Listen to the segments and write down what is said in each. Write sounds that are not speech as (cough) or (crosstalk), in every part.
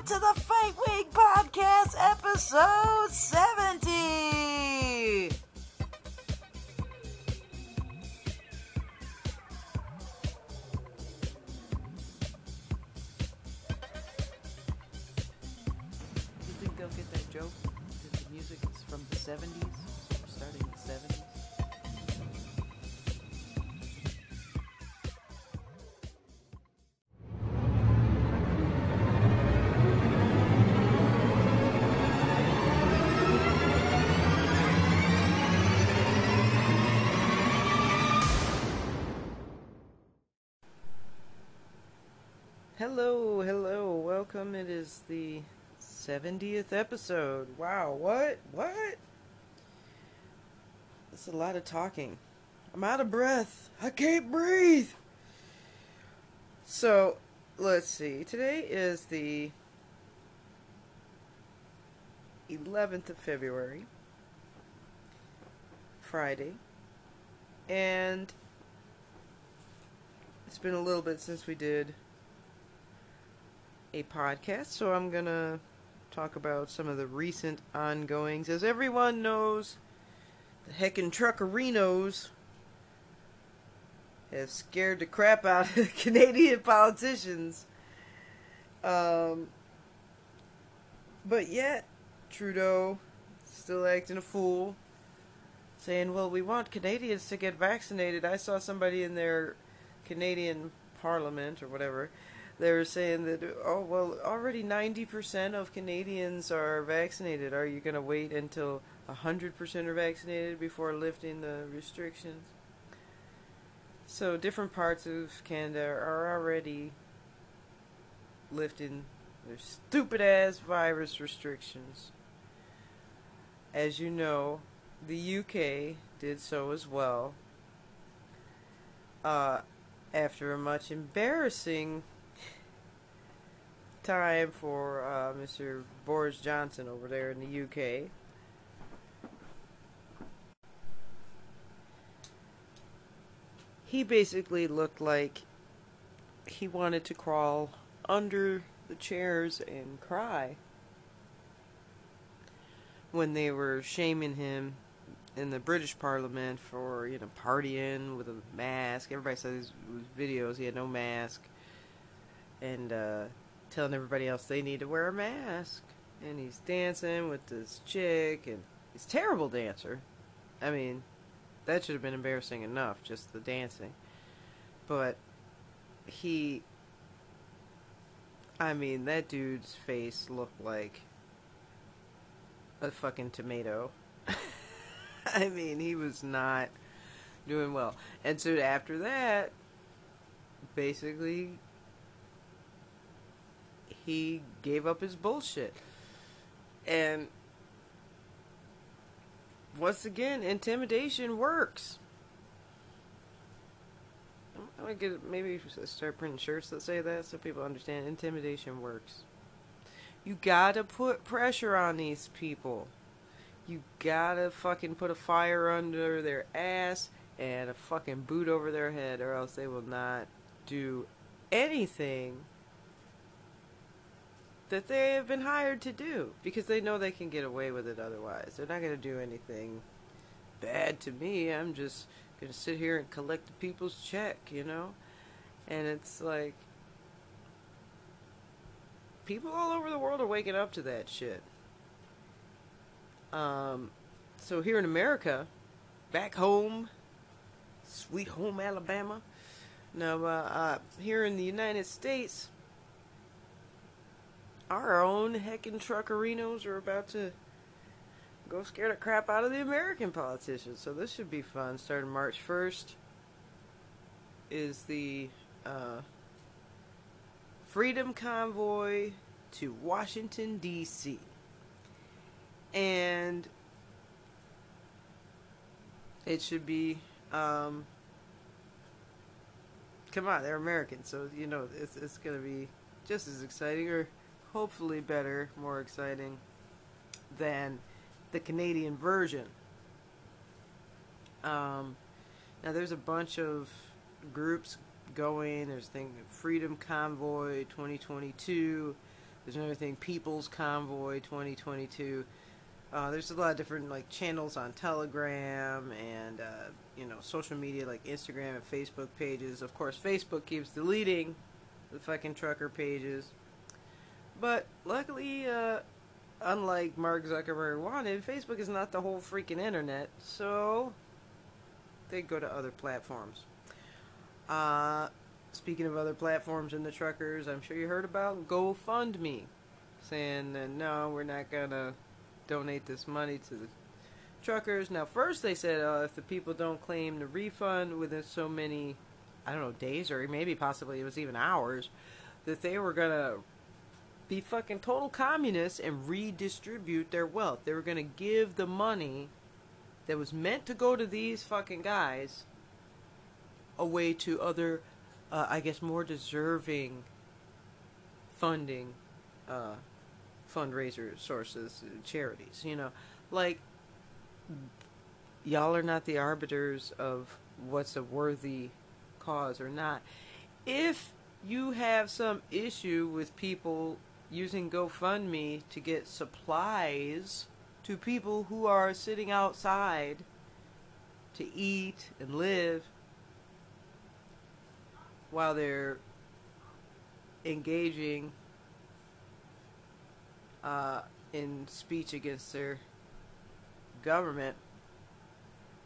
welcome to the Fight Week Podcast, episode 70. Welcome. It is the 70th episode. Wow, what? What? That's a lot of talking. I'm out of breath. I can't breathe. So, let's see. Today is the 11th of February, Friday. And it's been a little bit since we did a podcast, so I'm gonna talk about some of the recent ongoings. As everyone knows, the heckin' truckerinos have scared the crap out of (laughs) Canadian politicians. Um, but yet, Trudeau still acting a fool, saying, "Well, we want Canadians to get vaccinated." I saw somebody in their Canadian Parliament or whatever they were saying that oh well already 90% of Canadians are vaccinated. Are you going to wait until 100% are vaccinated before lifting the restrictions? So different parts of Canada are already lifting their stupid ass virus restrictions. As you know the UK did so as well uh, after a much embarrassing time for uh, Mr. Boris Johnson over there in the UK. He basically looked like he wanted to crawl under the chairs and cry when they were shaming him in the British Parliament for you know partying with a mask. Everybody saw these videos. He had no mask, and uh, telling everybody else they need to wear a mask. And he's dancing with this chick, and he's terrible dancer. I mean, that should have been embarrassing enough, just the dancing. But he. I mean, that dude's face looked like a fucking tomato. (laughs) I mean, he was not doing well. And so after that, basically he gave up his bullshit. And once again, intimidation works. I'm gonna get maybe start printing shirts that say that so people understand intimidation works. You gotta put pressure on these people. You gotta fucking put a fire under their ass and a fucking boot over their head, or else they will not do anything that they have been hired to do because they know they can get away with it otherwise. They're not going to do anything bad to me. I'm just going to sit here and collect the people's check, you know? And it's like people all over the world are waking up to that shit. Um so here in America, back home, sweet home Alabama. Now, uh, uh, here in the United States, our own heckin' truckerinos are about to go scare the crap out of the American politicians. So this should be fun. Starting March 1st is the uh, Freedom Convoy to Washington, D.C. And it should be. Um, come on, they're American, so you know it's it's gonna be just as exciting, or hopefully better, more exciting than the Canadian version. Um, now there's a bunch of groups going. There's thing Freedom Convoy 2022, There's another thing, People's Convoy 2022. Uh, there's a lot of different like channels on Telegram and uh, you know social media like Instagram and Facebook pages. Of course, Facebook keeps deleting the fucking trucker pages, but luckily, uh, unlike Mark Zuckerberg wanted, Facebook is not the whole freaking internet, so they go to other platforms. Uh, speaking of other platforms and the truckers, I'm sure you heard about GoFundMe, saying that no, we're not gonna donate this money to the truckers. Now, first they said uh, if the people don't claim the refund within so many, I don't know, days or maybe possibly it was even hours, that they were gonna be fucking total communists and redistribute their wealth. They were gonna give the money that was meant to go to these fucking guys away to other, uh, I guess, more deserving funding uh, fundraiser sources, charities. You know, like y'all are not the arbiters of what's a worthy cause or not. If you have some issue with people using GoFundMe to get supplies to people who are sitting outside to eat and live while they're engaging uh, in speech against their government,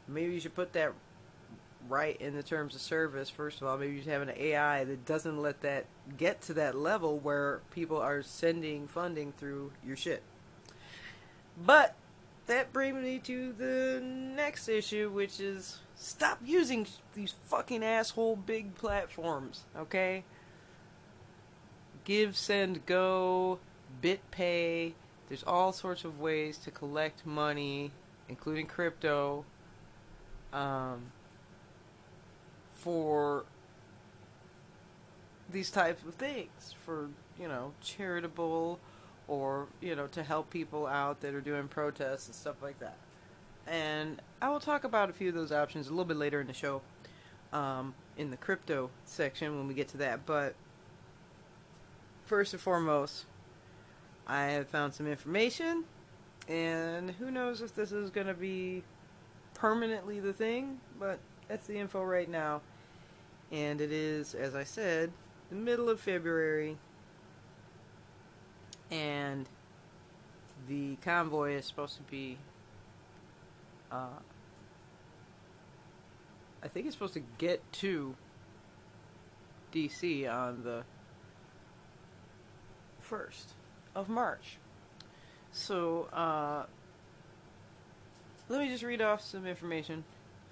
maybe you should put that right in the terms of service. First of all, maybe you have an AI that doesn't let that get to that level where people are sending funding through your shit. But that brings me to the next issue, which is stop using these fucking asshole big platforms, okay? GiveSendGo, BitPay. There's all sorts of ways to collect money, including crypto, um, for these types of things, for, you know, charitable or, you know, to help people out that are doing protests and stuff like that. And I will talk about a few of those options a little bit later in the show, um, in the crypto section when we get to that. But first and foremost, I have found some information, and who knows if this is going to be permanently the thing, but that's the info right now. And it is, as I said, the middle of February, and the convoy is supposed to be. Uh, I think it's supposed to get to DC on the first of March. So, uh, let me just read off some information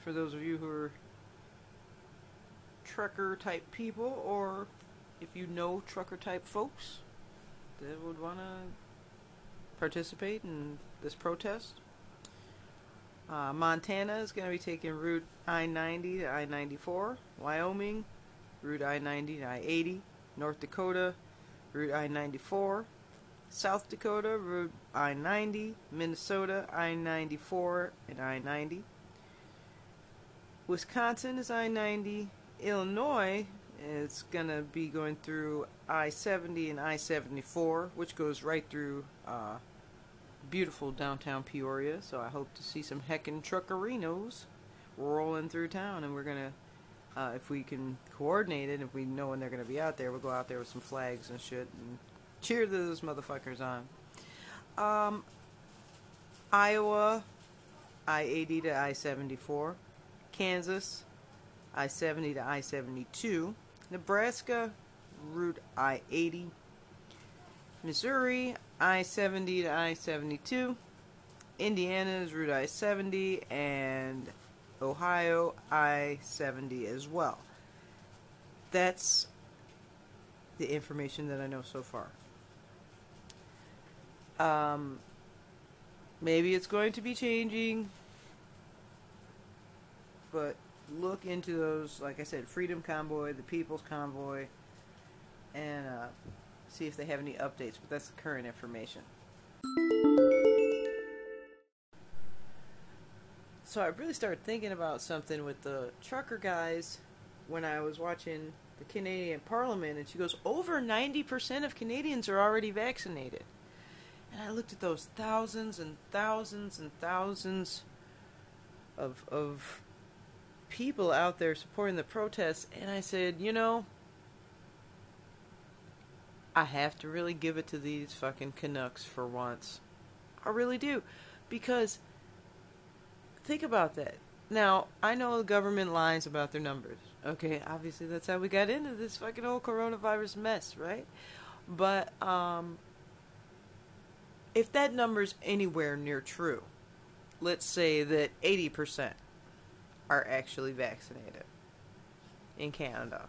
for those of you who are trucker type people, or if you know trucker type folks that would want to participate in this protest. Uh, Montana is going to be taking Route I 90 to I 94. Wyoming, Route I 90 to I 80. North Dakota, Route I 94. South Dakota, Route I 90, Minnesota, I 94 and I 90. Wisconsin is I 90. Illinois is going to be going through I 70 and I 74, which goes right through uh, beautiful downtown Peoria. So I hope to see some heckin' truckerinos rolling through town, and we're going to. Uh, if we can coordinate it, if we know when they're going to be out there, we'll go out there with some flags and shit and cheer those motherfuckers on. Um, Iowa, I 80 to I 74. Kansas, I 70 to I 72. Nebraska, Route I 80. Missouri, I 70 to I 72. Indiana's Route I 70. And Ohio, I 70 as well. That's the information that I know so far. Um, maybe it's going to be changing, but look into those, like I said, Freedom Convoy, the People's Convoy, and uh, see if they have any updates. But that's the current information. So I really started thinking about something with the trucker guys when I was watching the Canadian Parliament, and she goes, over 90% of Canadians are already vaccinated. And I looked at those thousands and thousands and thousands of, of people out there supporting the protests, and I said, you know, I have to really give it to these fucking Canucks for once. I really do. Because, think about that. Now, I know the government lies about their numbers. Okay, obviously that's how we got into this fucking whole coronavirus mess, right? But, um, if that number's anywhere near true, let's say that 80% are actually vaccinated in Canada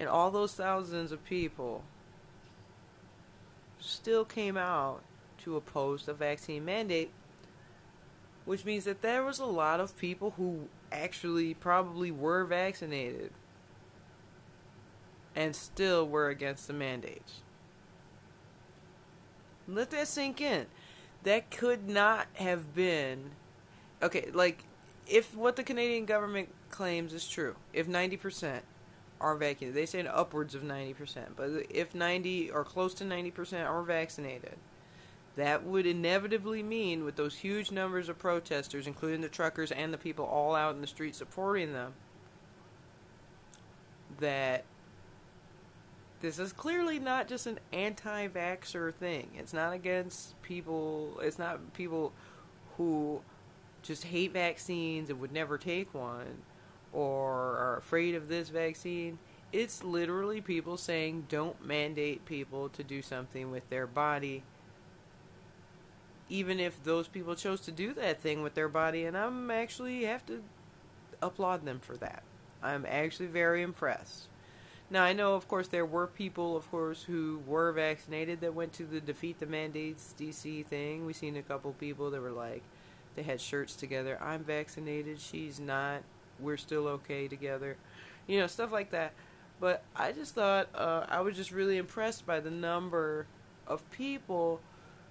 and all those thousands of people still came out to oppose the vaccine mandate, which means that there was a lot of people who actually probably were vaccinated and still were against the mandates. Let that sink in. That could not have been okay, like if what the Canadian government claims is true, if 90% are vaccinated. They say upwards of 90%, but if 90 or close to 90% are vaccinated, that would inevitably mean with those huge numbers of protesters, including the truckers and the people all out in the street supporting them, that this is clearly not just an anti vaxxer thing. It's not against people, it's not people who just hate vaccines and would never take one or are afraid of this vaccine. It's literally people saying don't mandate people to do something with their body, even if those people chose to do that thing with their body. And I'm actually have to applaud them for that. I'm actually very impressed. Now I know, of course, there were people, of course, who were vaccinated that went to the defeat the mandates DC thing. We've seen a couple people that were like, they had shirts together. I'm vaccinated. She's not we're still okay together, you know, stuff like that. But I just thought uh, I was just really impressed by the number of people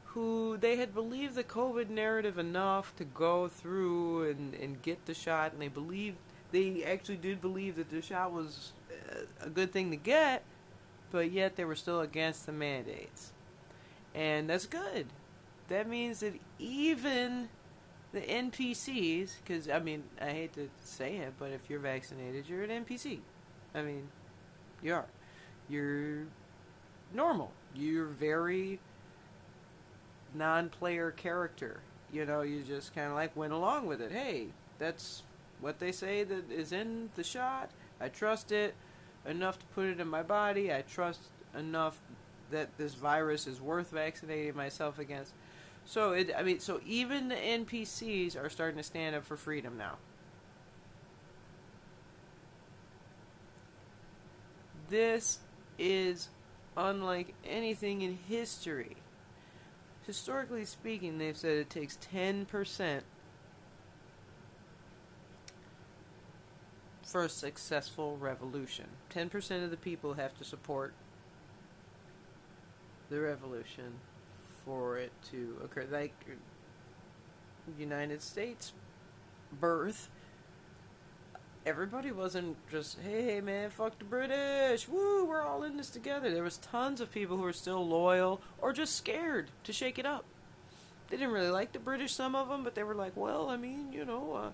who they had believed the COVID narrative enough to go through and, and get the shot, and they believed they actually did believe that the shot was uh, a good thing to get, but yet they were still against the mandates. And that's good. That means that even the NPCs, because I mean, I hate to say it, but if you're vaccinated, you're an NPC. I mean, you are. You're normal. You're very non-player character. You know, you just kind of like went along with it. Hey, that's what they say that is in the shot. I trust it enough to put it in my body. I trust enough that this virus is worth vaccinating myself against. So it, I mean, so even the NPCs are starting to stand up for freedom now. This is unlike anything in history. Historically speaking, they've said it takes 10% for a successful revolution. 10% of the people have to support the revolution for it to occur. Like United States birth, everybody wasn't just, hey man, fuck the British, woo, we're all in this together. There was tons of people who were still loyal or just scared to shake it up. They didn't really like the British, some of them, but they were like, well, I mean, you know, uh,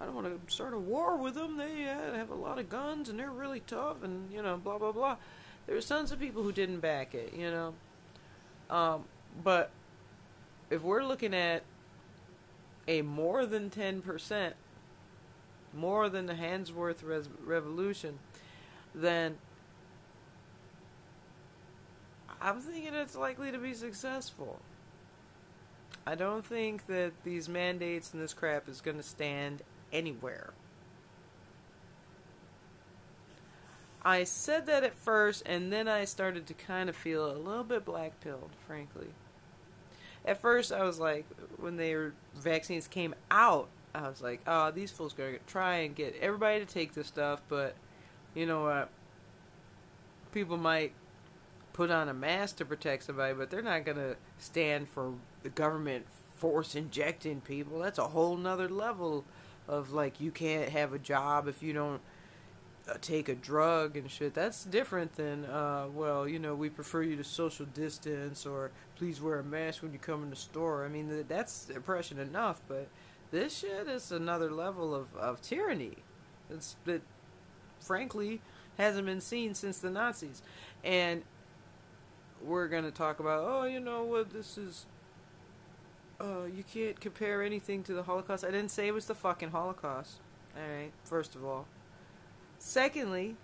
I don't want to start a war with them. They uh, have a lot of guns and they're really tough and, you know, blah, blah, blah. There was tons of people who didn't back it, you know. Um, but if we're looking at a more than 10%, more than the Handsworth Res- Revolution, then I'm thinking it's likely to be successful. I don't think that these mandates and this crap is going to stand anywhere. I said that at first, and then I started to kind of feel a little bit black pilled, frankly at first I was like, when their vaccines came out, I was like, oh, these fools gonna try and get everybody to take this stuff, but you know what? People might put on a mask to protect somebody, but they're not gonna stand for the government force injecting people. That's a whole nother level of like you can't have a job if you don't take a drug and shit. That's different than, uh, well, you know, we prefer you to social distance or please wear a mask when you come in the store. I mean, that's oppression enough, but this shit is another level of, of tyranny. It's that, frankly, hasn't been seen since the Nazis. And we're going to talk about, oh, you know what, this is. Uh, you can't compare anything to the Holocaust. I didn't say it was the fucking Holocaust. Alright, first of all. Secondly,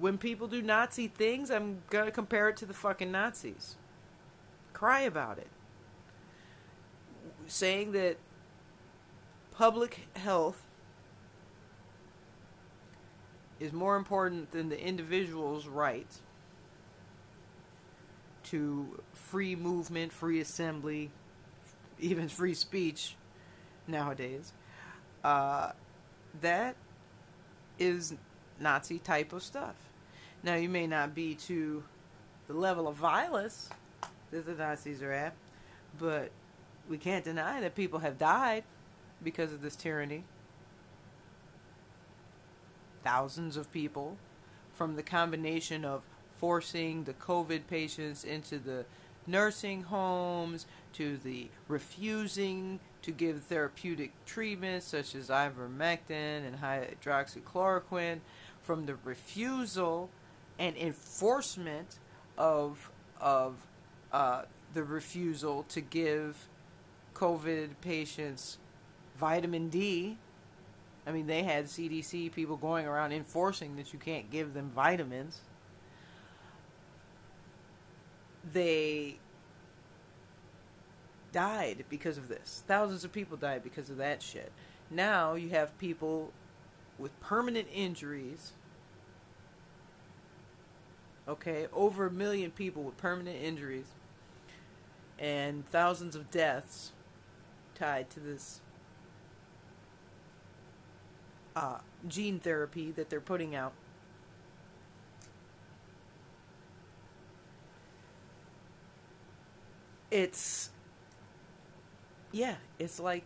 when people do Nazi things, I'm gonna compare it to the fucking Nazis. Cry about it. Saying that public health is more important than the individual's right to free movement, free assembly, even free speech nowadays. Uh, that is Nazi type of stuff. Now, you may not be to the level of violence that the Nazis are at, but we can't deny that people have died because of this tyranny. Thousands of people from the combination of forcing the COVID patients into the nursing homes to the refusing to give therapeutic treatments such as ivermectin and hydroxychloroquine, from the refusal and enforcement of of uh, the refusal to give COVID patients vitamin D. I mean, they had CDC people going around enforcing that you can't give them vitamins. They died because of this. Thousands of people died because of that shit. Now you have people with permanent injuries. Okay, over a million people with permanent injuries and thousands of deaths tied to this uh, gene therapy that they're putting out. It's yeah, it's like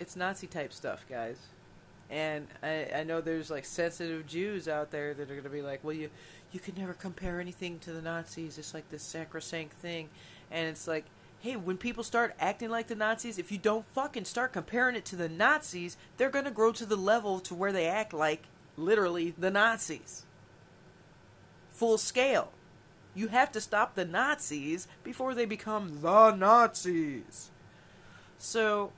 it's Nazi type stuff, guys. And I, I know there's like sensitive Jews out there that are going to be like, well, you you can never compare anything to the Nazis. It's like this sacrosanct thing, and it's like, hey, when people start acting like the Nazis, if you don't fucking start comparing it to the Nazis, they're going to grow to the level to where they act like literally the Nazis. Full scale. You have to stop the Nazis before they become the Nazis. So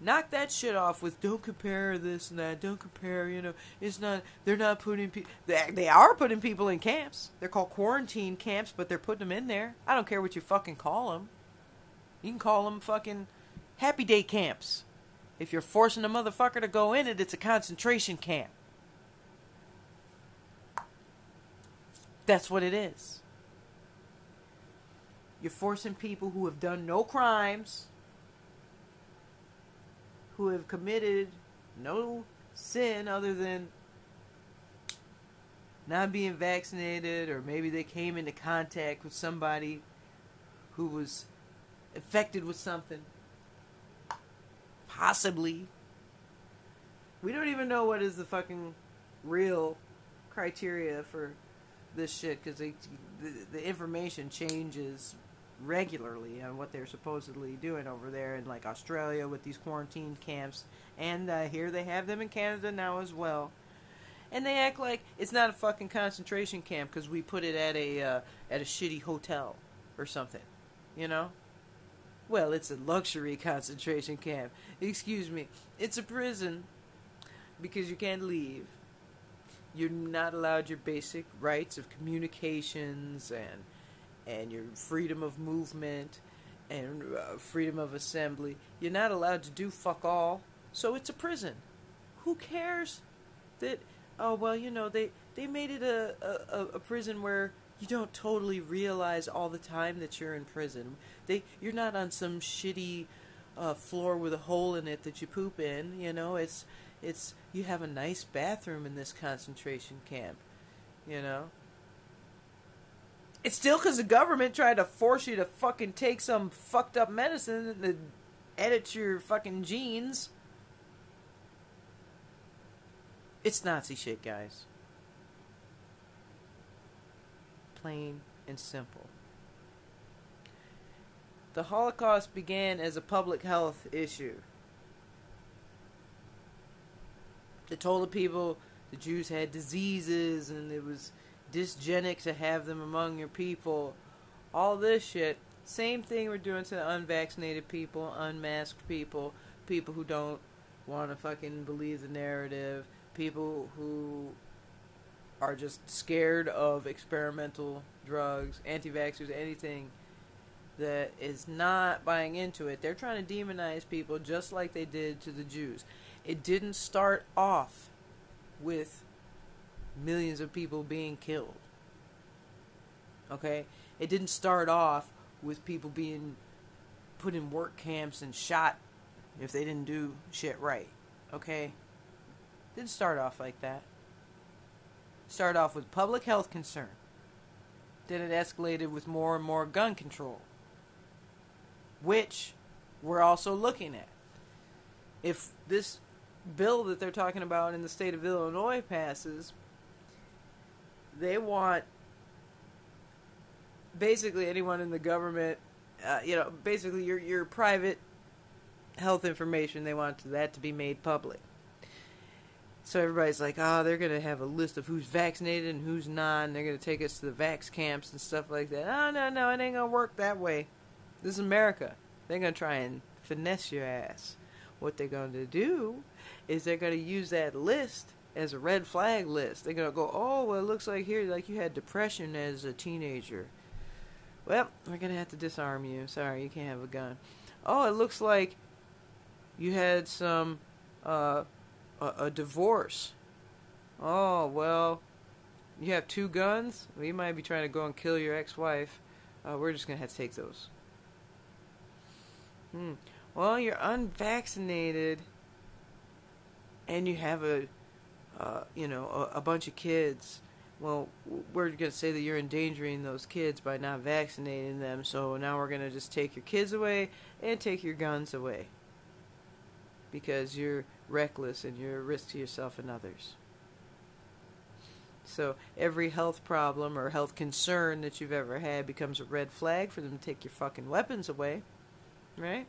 knock that shit off with don't compare this and that. Don't compare, you know, it's not, they're not putting people, they, they are putting people in camps. They're called quarantine camps, but they're putting them in there. I don't care what you fucking call them. You can call them fucking happy day camps. If you're forcing a motherfucker to go in it, it's a concentration camp. That's what it is. You're forcing people who have done no crimes who have committed no sin other than not being vaccinated, or maybe they came into contact with somebody who was affected with something. Possibly. We don't even know what is the fucking real criteria for this shit because the, the information changes regularly on what they're supposedly doing over there in like Australia with these quarantine camps, and uh, here they have them in Canada now as well. And they act like it's not a fucking concentration camp because we put it at a uh, at a shitty hotel or something, you know. Well, it's a luxury (laughs) concentration camp. Excuse me, it's a prison because you can't leave. You're not allowed your basic rights of communications and and your freedom of movement and uh, freedom of assembly. You're not allowed to do fuck all. So it's a prison. Who cares that? Oh well, you know they they made it a, a, a prison where you don't totally realize all the time that you're in prison. They you're not on some shitty uh, floor with a hole in it that you poop in. You know it's it's you have a nice bathroom in this concentration camp. You know it's still because the government tried to force you to fucking take some fucked up medicine to edit your fucking genes. It's Nazi shit, guys. Plain and simple. The Holocaust began as a public health issue. They told the people the Jews had diseases and it was dysgenic to have them among your people. All this shit. Same thing we're doing to the unvaccinated people, unmasked people, people who don't want to fucking believe the narrative, people who are just scared of experimental drugs, anti vaxxers, anything that is not buying into it. They're trying to demonize people just like they did to the Jews. It didn't start off with millions of people being killed. Okay? It didn't start off with people being put in work camps and shot if they didn't do shit right. Okay? Didn't start off like that. Started off with public health concern. Then it escalated with more and more gun control. Which we're also looking at. If this bill that they're talking about in the state of Illinois passes, they want basically anyone in the government, uh, you know, basically your your private health information. They want that to be made public. So everybody's like, oh, they're gonna have a list of who's vaccinated and who's not, and they're gonna take us to the vax camps and stuff like that. Oh no, no, it ain't gonna work that way. This is America. They're gonna try and finesse your ass. What they're gonna do is they're gonna use that list as a red flag list. They're gonna go, oh, well, it looks like here, like you had depression as a teenager. Well, we're gonna have to disarm you. Sorry, you can't have a gun. Oh, it looks like you had some uh, a, a divorce. Oh well, you have two guns. Well, you might be trying to go and kill your ex-wife. Uh, we're just gonna have to take those. Hmm. Well, you're unvaccinated, and you have a, uh, you know, a, a bunch of kids. Well, we're gonna say that you're endangering those kids by not vaccinating them. So now we're gonna just take your kids away and take your guns away because you're reckless and you're a risk to yourself and others. So every health problem or health concern that you've ever had becomes a red flag for them to take your fucking weapons away. Right?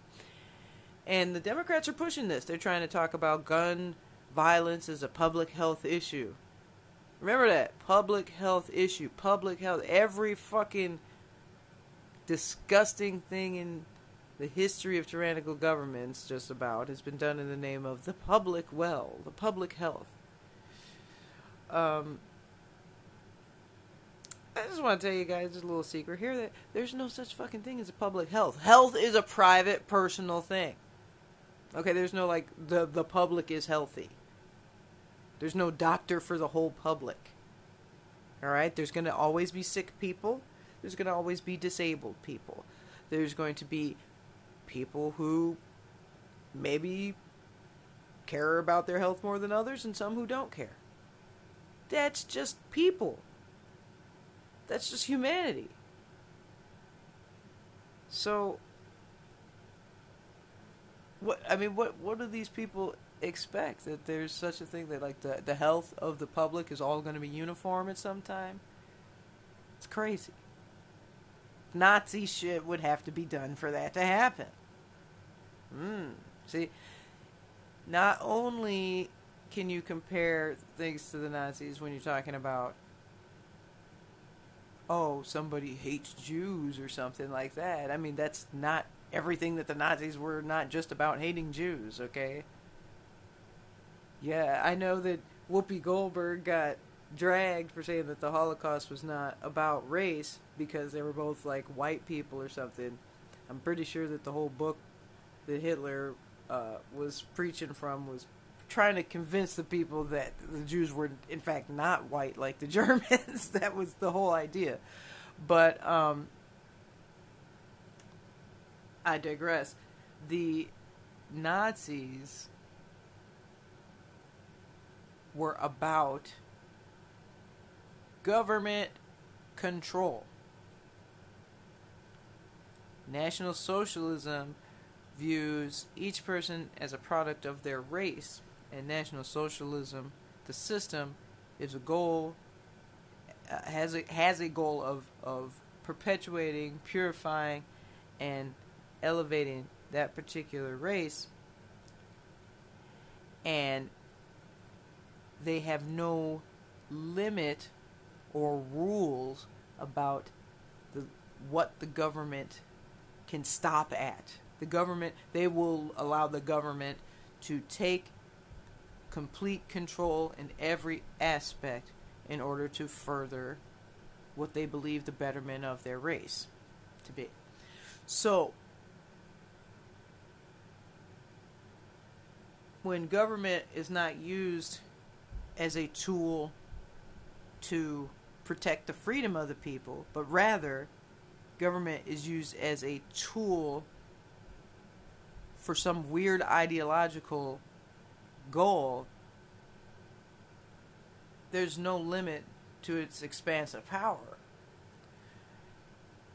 And the Democrats are pushing this. They're trying to talk about gun violence is a public health issue. Remember that. Public health issue. Public health. Every fucking disgusting thing in the history of tyrannical governments, just about, has been done in the name of the public well, the public health. Um, I just want to tell you guys a little secret here that there's no such fucking thing as a public health. Health is a private, personal thing. Okay, there's no like the the public is healthy. There's no doctor for the whole public. All right, there's going to always be sick people. There's going to always be disabled people. There's going to be people who maybe care about their health more than others and some who don't care. That's just people. That's just humanity. So what I mean what what do these people expect that there's such a thing that like the the health of the public is all going to be uniform at some time? It's crazy. Nazi shit would have to be done for that to happen. Hmm. See, not only can you compare things to the Nazis when you're talking about, oh, somebody hates Jews or something like that. I mean, that's not everything that the Nazis were not just about hating Jews, okay? Yeah, I know that Whoopi Goldberg got dragged for saying that the Holocaust was not about race because they were both like white people or something. I'm pretty sure that the whole book that Hitler uh, was preaching from was trying to convince the people that the Jews were in fact not white like the (laughs) Germans. that was the whole idea. But um, I digress. The Nazis were about government control. National Socialism views each person as a product of their race, and National Socialism the system is a goal uh, has a has a goal of of perpetuating, purifying, and elevating that particular race, and they have no limit or rules about the what the government can stop at. The government they will allow the government to take complete control in every aspect in order to further what they believe the betterment of their race to be. So, when government is not used as a tool to protect the freedom of the people, but rather government is used as a tool for some weird ideological goal, there's no limit to its expansive power.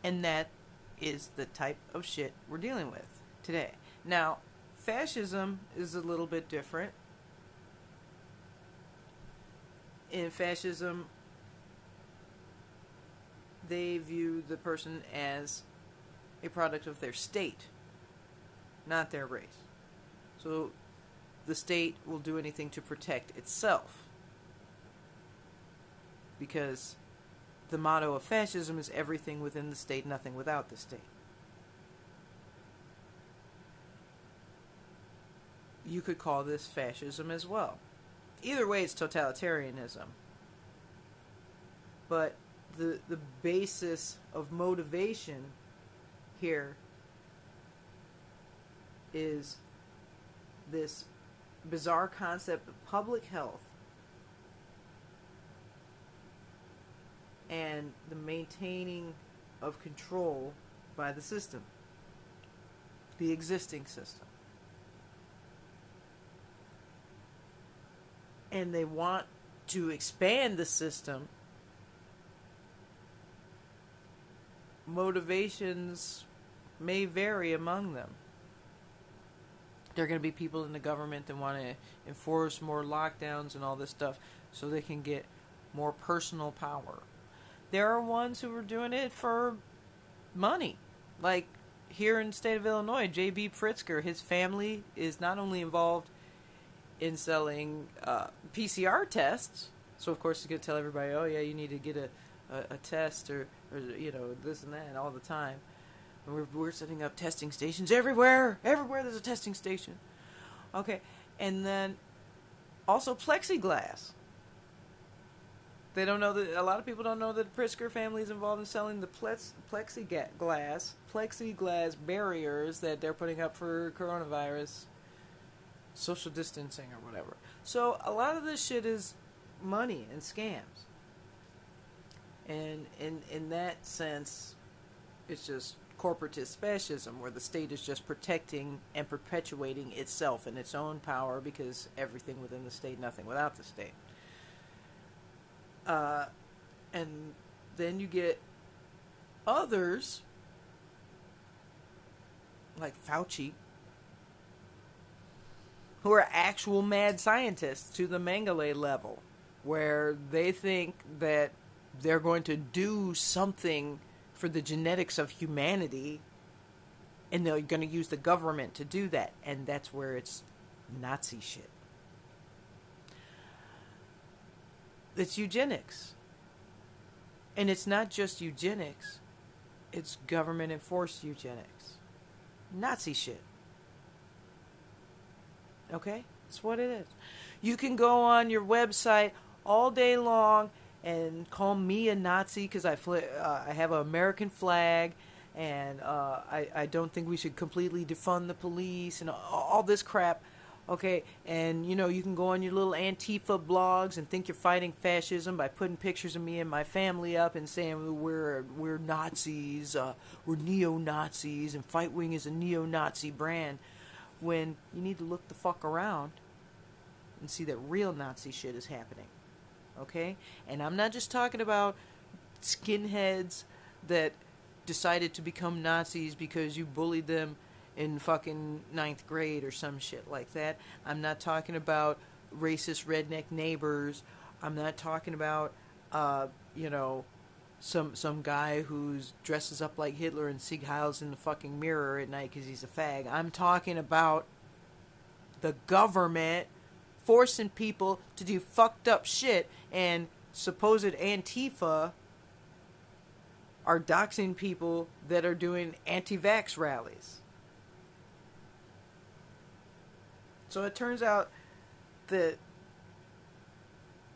And that is the type of shit we're dealing with today. Now, fascism is a little bit different. In fascism, they view the person as a product of their state, not their race. So the state will do anything to protect itself. Because the motto of fascism is everything within the state, nothing without the state. You could call this fascism as well. Either way, it's totalitarianism. But the the basis of motivation here is this bizarre concept of public health and the maintaining of control by the system, the existing system. And they want to expand the system. Motivations may vary among them there are going to be people in the government that want to enforce more lockdowns and all this stuff so they can get more personal power. There are ones who are doing it for money. Like here in the state of Illinois, J.B. Pritzker, his family is not only involved in selling uh, PCR tests, so of course he's going to tell everybody, oh yeah, you need to get a, a, a test or, or, you know, this and that all the time we're, we're setting up testing stations everywhere. Everywhere there's a testing station. Okay, and then also plexiglass. They don't know that a lot of people don't know that the Pritzker family is involved in selling the plex, plexiglass plexiglass barriers that they're putting up for coronavirus, social distancing or whatever. So a lot of this shit is money and scams. And in in that sense, it's just corporatist fascism, where the state is just protecting and perpetuating itself and its own power because everything within the state, nothing without the state. Uh, and then you get others, like Fauci, who are actual mad scientists to the Mengele level, where they think that they're going to do something for the genetics of humanity and they're going to use the government to do that and that's where it's nazi shit. It's eugenics. And it's not just eugenics it's government enforced eugenics. Nazi shit okay that's what it is you can go on your website all day long and call me a Nazi because I fl- uh, I have an American flag, and uh, I I don't think we should completely defund the police and all, this crap. Okay, and you know you can go on your little Antifa blogs and think you're fighting fascism by putting pictures of me and my family up and saying we're we're Nazis, uh, we're neo Nazis, and Fight Wing is a neo Nazi brand. When you need to look the fuck around and see that real Nazi shit is happening okay? And I'm not just talking about skinheads that decided to become Nazis because you bullied them in fucking ninth grade or some shit like that. I'm not talking about racist redneck neighbors. I'm not talking about, uh, you know, some some guy who dresses up like Hitler and Sieg Heils in the fucking mirror at night because he's a fag. I'm talking about the government forcing people to do fucked up shit and supposed Antifa are doxing people that are doing anti-vax rallies. So it turns out that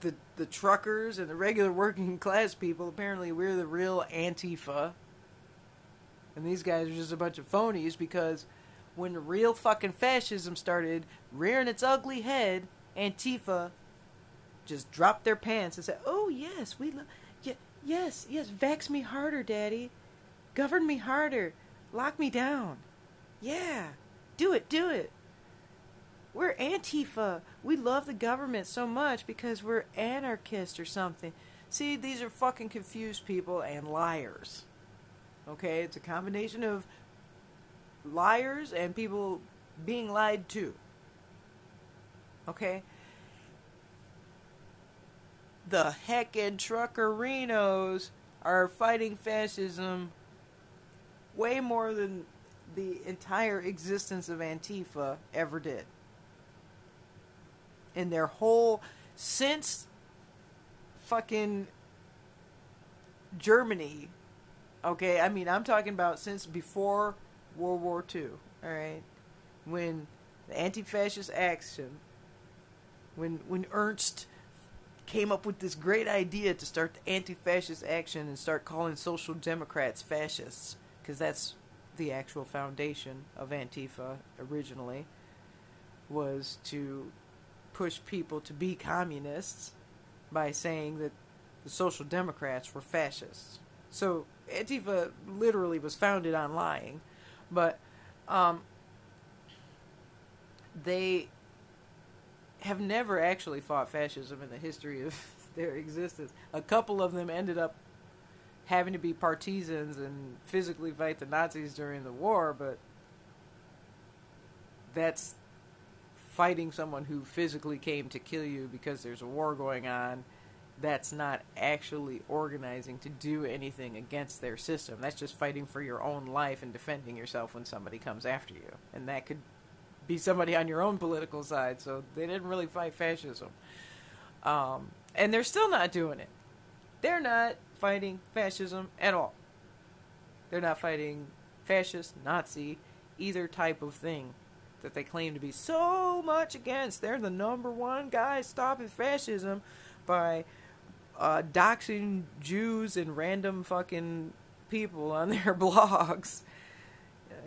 the the truckers and the regular working (laughs) class people apparently we're the real Antifa. And these guys are just a bunch of phonies because when the real fucking fascism started rearing its ugly head, Antifa just dropped their pants and said, "Oh yes, we love, yeah, yes, yes, vax me harder, daddy, govern me harder, lock me down, yeah, do it, do it." We're Antifa. We love the government so much because we're anarchists or something. See, these are fucking confused people and liars. Okay, it's a combination of liars and people being lied to. Okay? The heckin' truckerinos are fighting fascism way more than the entire existence of Antifa ever did. In their whole since fucking Germany, okay, I mean, I'm talking about since before World War II, all right, when the anti-fascist action, when when Ernst came up with this great idea to start the anti-fascist action and start calling social democrats fascists, because that's the actual foundation of Antifa originally, was to push people to be communists by saying that the social democrats were fascists. So Antifa literally was founded on lying, but um, they have never actually fought fascism in the history of (laughs) their existence. A couple of them ended up having to be partisans and physically fight the Nazis during the war, but that's fighting someone who physically came to kill you because there's a war going on. That's not actually organizing to do anything against their system. That's just fighting for your own life and defending yourself when somebody comes after you. And that could be somebody on your own political side. So they didn't really fight fascism. Um, and they're still not doing it. They're not fighting fascism at all. They're not fighting fascist, Nazi, either type of thing that they claim to be so much against. They're the number one guys stopping fascism by uh, doxing Jews and random fucking people on (laughs) their blogs.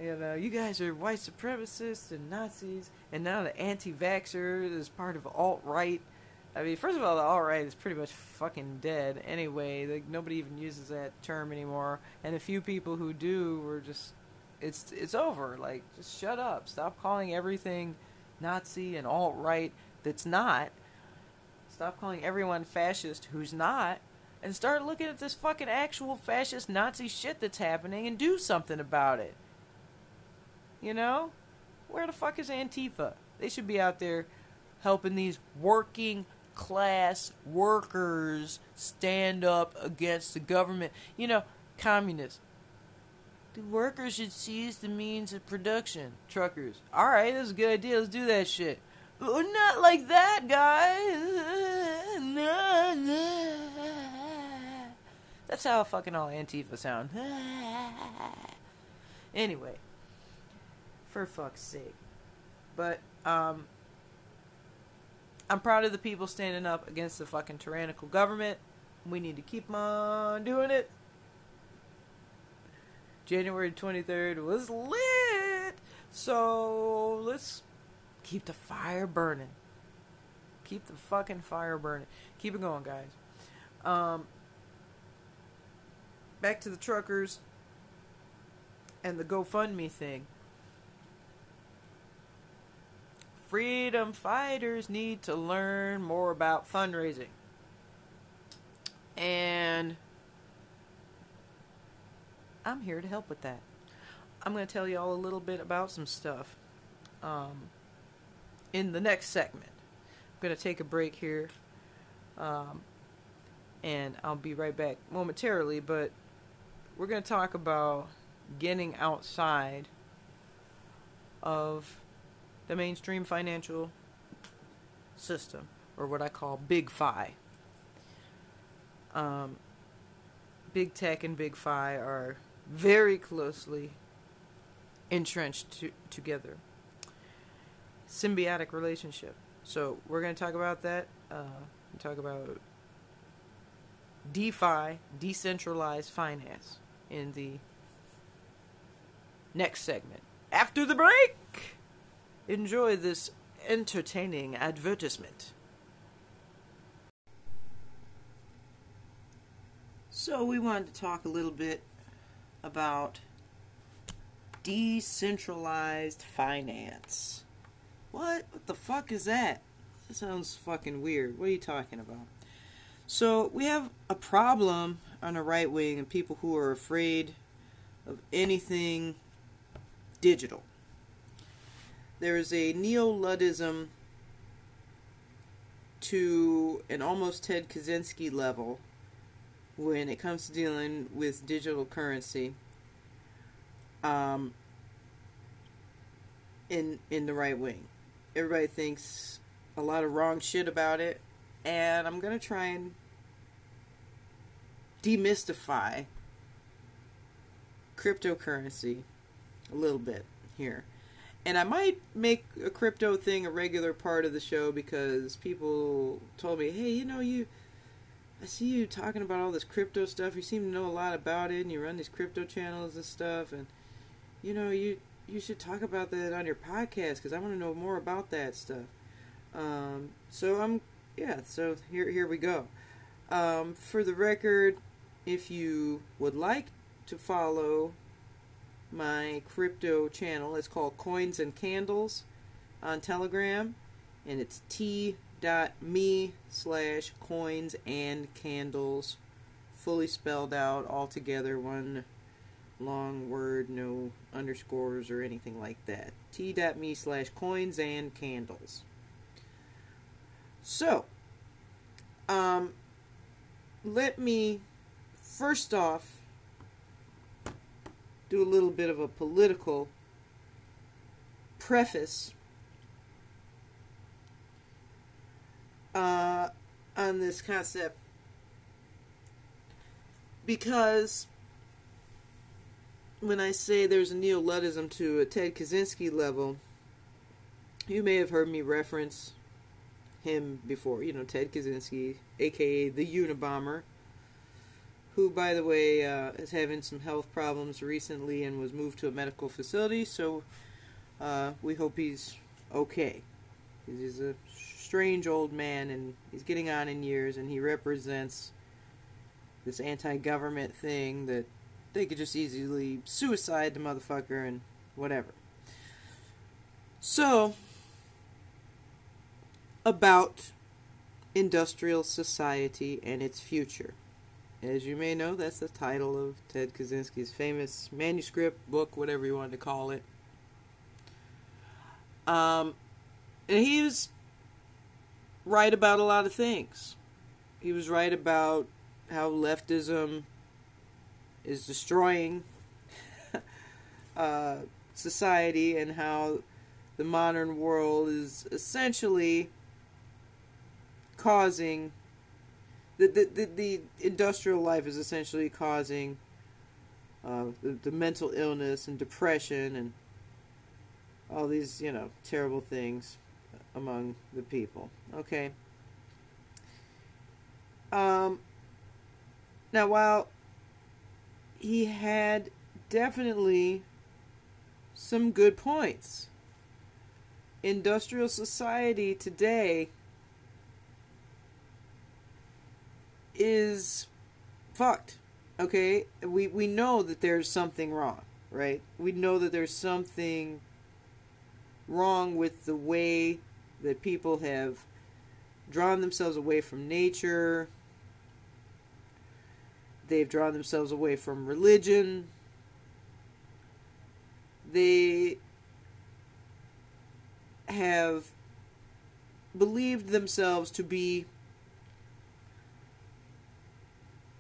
You know, you guys are white supremacists and Nazis, and now the anti-vaxxer is part of alt-right. I mean, first of all, the alt-right is pretty much fucking dead anyway. Like nobody even uses that term anymore, and the few people who do were just it's it's over. Like just shut up. Stop calling everything Nazi and alt-right that's not. Stop calling everyone fascist who's not. And start looking at this fucking actual fascist Nazi shit that's happening and do something about it. You know? Where the fuck is Antifa? They should be out there helping these working class workers stand up against the government. You know, communists. Workers should seize the means of production. Truckers. Alright, that's a good idea. Let's do that shit. Oh, not like that, guys. That's how fucking all Antifa sound. anyway for fuck's sake. But um, I'm proud of the people standing up against the fucking tyrannical government. We need to keep on doing it. January 23rd was lit. So let's keep the fire burning. Keep the fucking fire burning. Keep it going, guys. Um, back to the truckers and the GoFundMe thing. freedom fighters need to learn more about fundraising. And I'm here to help with that. I'm going to tell you all a little bit about some stuff um, in the next segment. I'm gonna take a break here, um, and I'll be right back momentarily. But we're gonna talk about getting outside of the mainstream financial system, or what I call Big Fi. Um, big tech and big Fi are very closely entrenched to, together. Symbiotic relationship. So we're going to talk about that. Uh, talk about DeFi, decentralized finance, in the next segment. After the break, enjoy this entertaining advertisement. So, we wanted to talk a little bit about decentralized finance. What? What the fuck is that? That sounds fucking weird. What are you talking about? So, we have a problem on the right wing and people who are afraid of anything digital. There is a neo Luddism to an almost Ted Kaczynski level when it comes to dealing with digital currency um, in in the right wing. Everybody thinks a lot of wrong shit about it, and I'm gonna try and demystify cryptocurrency a little bit here. And I might make a crypto thing a regular part of the show because people told me, hey, you know, you I see you talking about all this crypto stuff. You seem to know a lot about it, and you run these crypto channels and stuff. And you know, you you should talk about that on your podcast because I want to know more about that stuff. Um, so I'm yeah. So here here we go. Um, for the record, if you would like to follow my crypto channel, it's called Coins and Candles on Telegram, and it's T dot me slash coins and candles. Fully spelled out all together one long word no underscores or anything like that. T dot me slash coins and candles. So um let me first off do a little bit of a political preface uh, on this concept because when I say there's a neo Luddism to a Ted Kaczynski level, you may have heard me reference him before. You know, Ted Kaczynski, aka the Unabomber, who, by the way, uh, is having some health problems recently and was moved to a medical facility. So uh, we hope he's okay. He's a strange old man and he's getting on in years and he represents this anti-government thing that they could just easily suicide the motherfucker and whatever. So, about industrial society and its future. As you may know, that's the title of Ted Kaczynski's famous manuscript, book, whatever you want to call it. Um, and he was right about a lot of things. He was right about how leftism is destroying (laughs) uh, society and how the modern world is essentially causing the the, the, the industrial life is essentially causing uh, the, the mental illness and depression and all these you know terrible things among the people. Okay. Um, now, while he had definitely some good points, industrial society today is fucked. Okay, we we know that there's something wrong, right? We know that there's something wrong with the way that people have drawn themselves away from nature. They've drawn themselves away from religion. They have believed themselves to be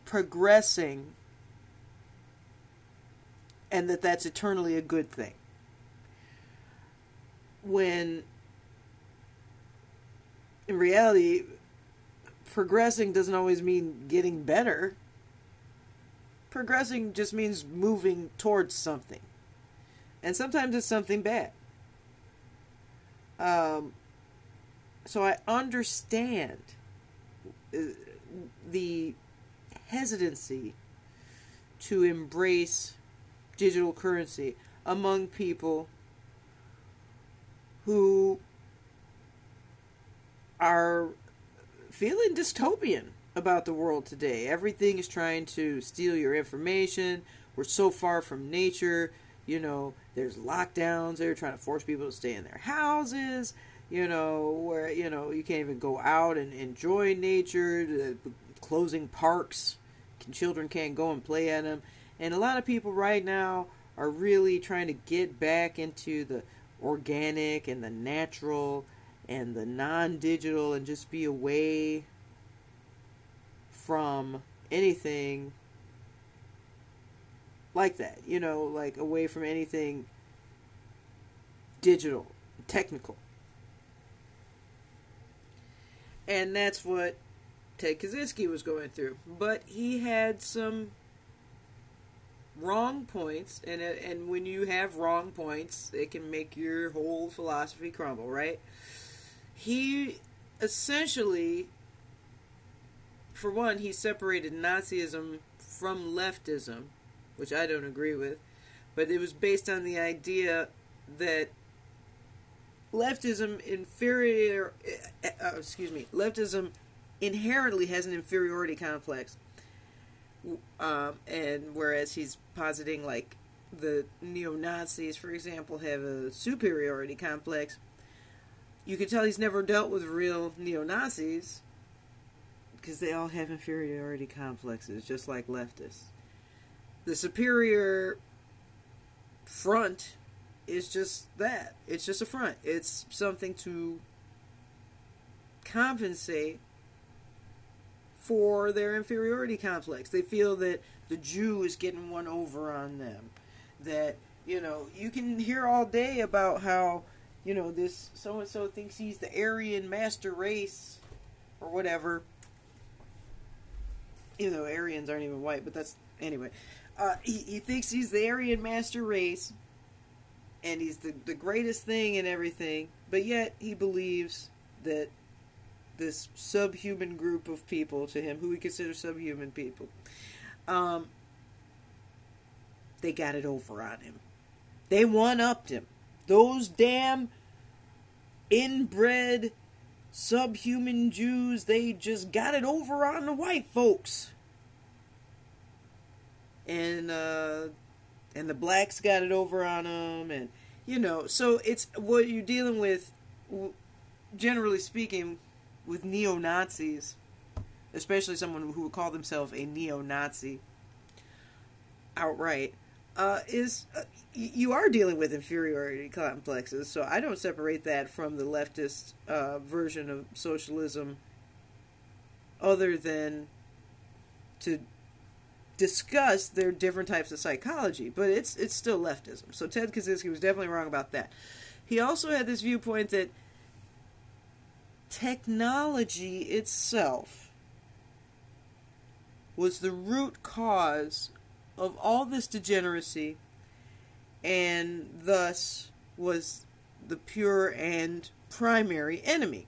progressing and that that's eternally a good thing. When in reality, progressing doesn't always mean getting better. Progressing just means moving towards something. And sometimes it's something bad. Um, so I understand uh, the hesitancy to embrace digital currency among people who are feeling dystopian about the world today. Everything is trying to steal your information. We're so far from nature. You know, there's lockdowns. They're trying to force people to stay in their houses. You know, where, you know, you can't even go out and enjoy nature. The, closing parks. Children can't go and play at them. And a lot of people right now are really trying to get back into the organic and the natural and the non digital and just be away from anything like that. You know, like away from anything digital, technical. And that's what Ted Kaczynski was going through. But he had some wrong points, and and when you have wrong points, it can make your whole philosophy crumble, right? He essentially, for one, he separated Nazism from leftism, which I don't agree with, but it was based on the idea that leftism inferior, uh, excuse me, leftism inherently has an inferiority complex. Um, and whereas he's positing like the neo Nazis, for example, have a superiority complex, you can tell he's never dealt with real neo Nazis because they all have inferiority complexes, just like leftists. The superior front is just that it's just a front, it's something to compensate for their inferiority complex. They feel that the Jew is getting one over on them. That, you know, you can hear all day about how you know, this so and so thinks he's the Aryan master race or whatever. Even though Aryans aren't even white, but that's anyway. Uh, he, he thinks he's the Aryan master race and he's the, the greatest thing and everything, but yet he believes that this subhuman group of people to him, who he considers subhuman people, um, they got it over on him. They one upped him. Those damn inbred subhuman Jews, they just got it over on the white folks. And uh and the blacks got it over on them and you know, so it's what you're dealing with generally speaking with neo-Nazis, especially someone who would call themselves a neo-Nazi outright uh, is uh, you are dealing with inferiority complexes. So I don't separate that from the leftist uh, version of socialism, other than to discuss their different types of psychology. But it's it's still leftism. So Ted Kaczynski was definitely wrong about that. He also had this viewpoint that technology itself was the root cause of all this degeneracy and thus was the pure and primary enemy.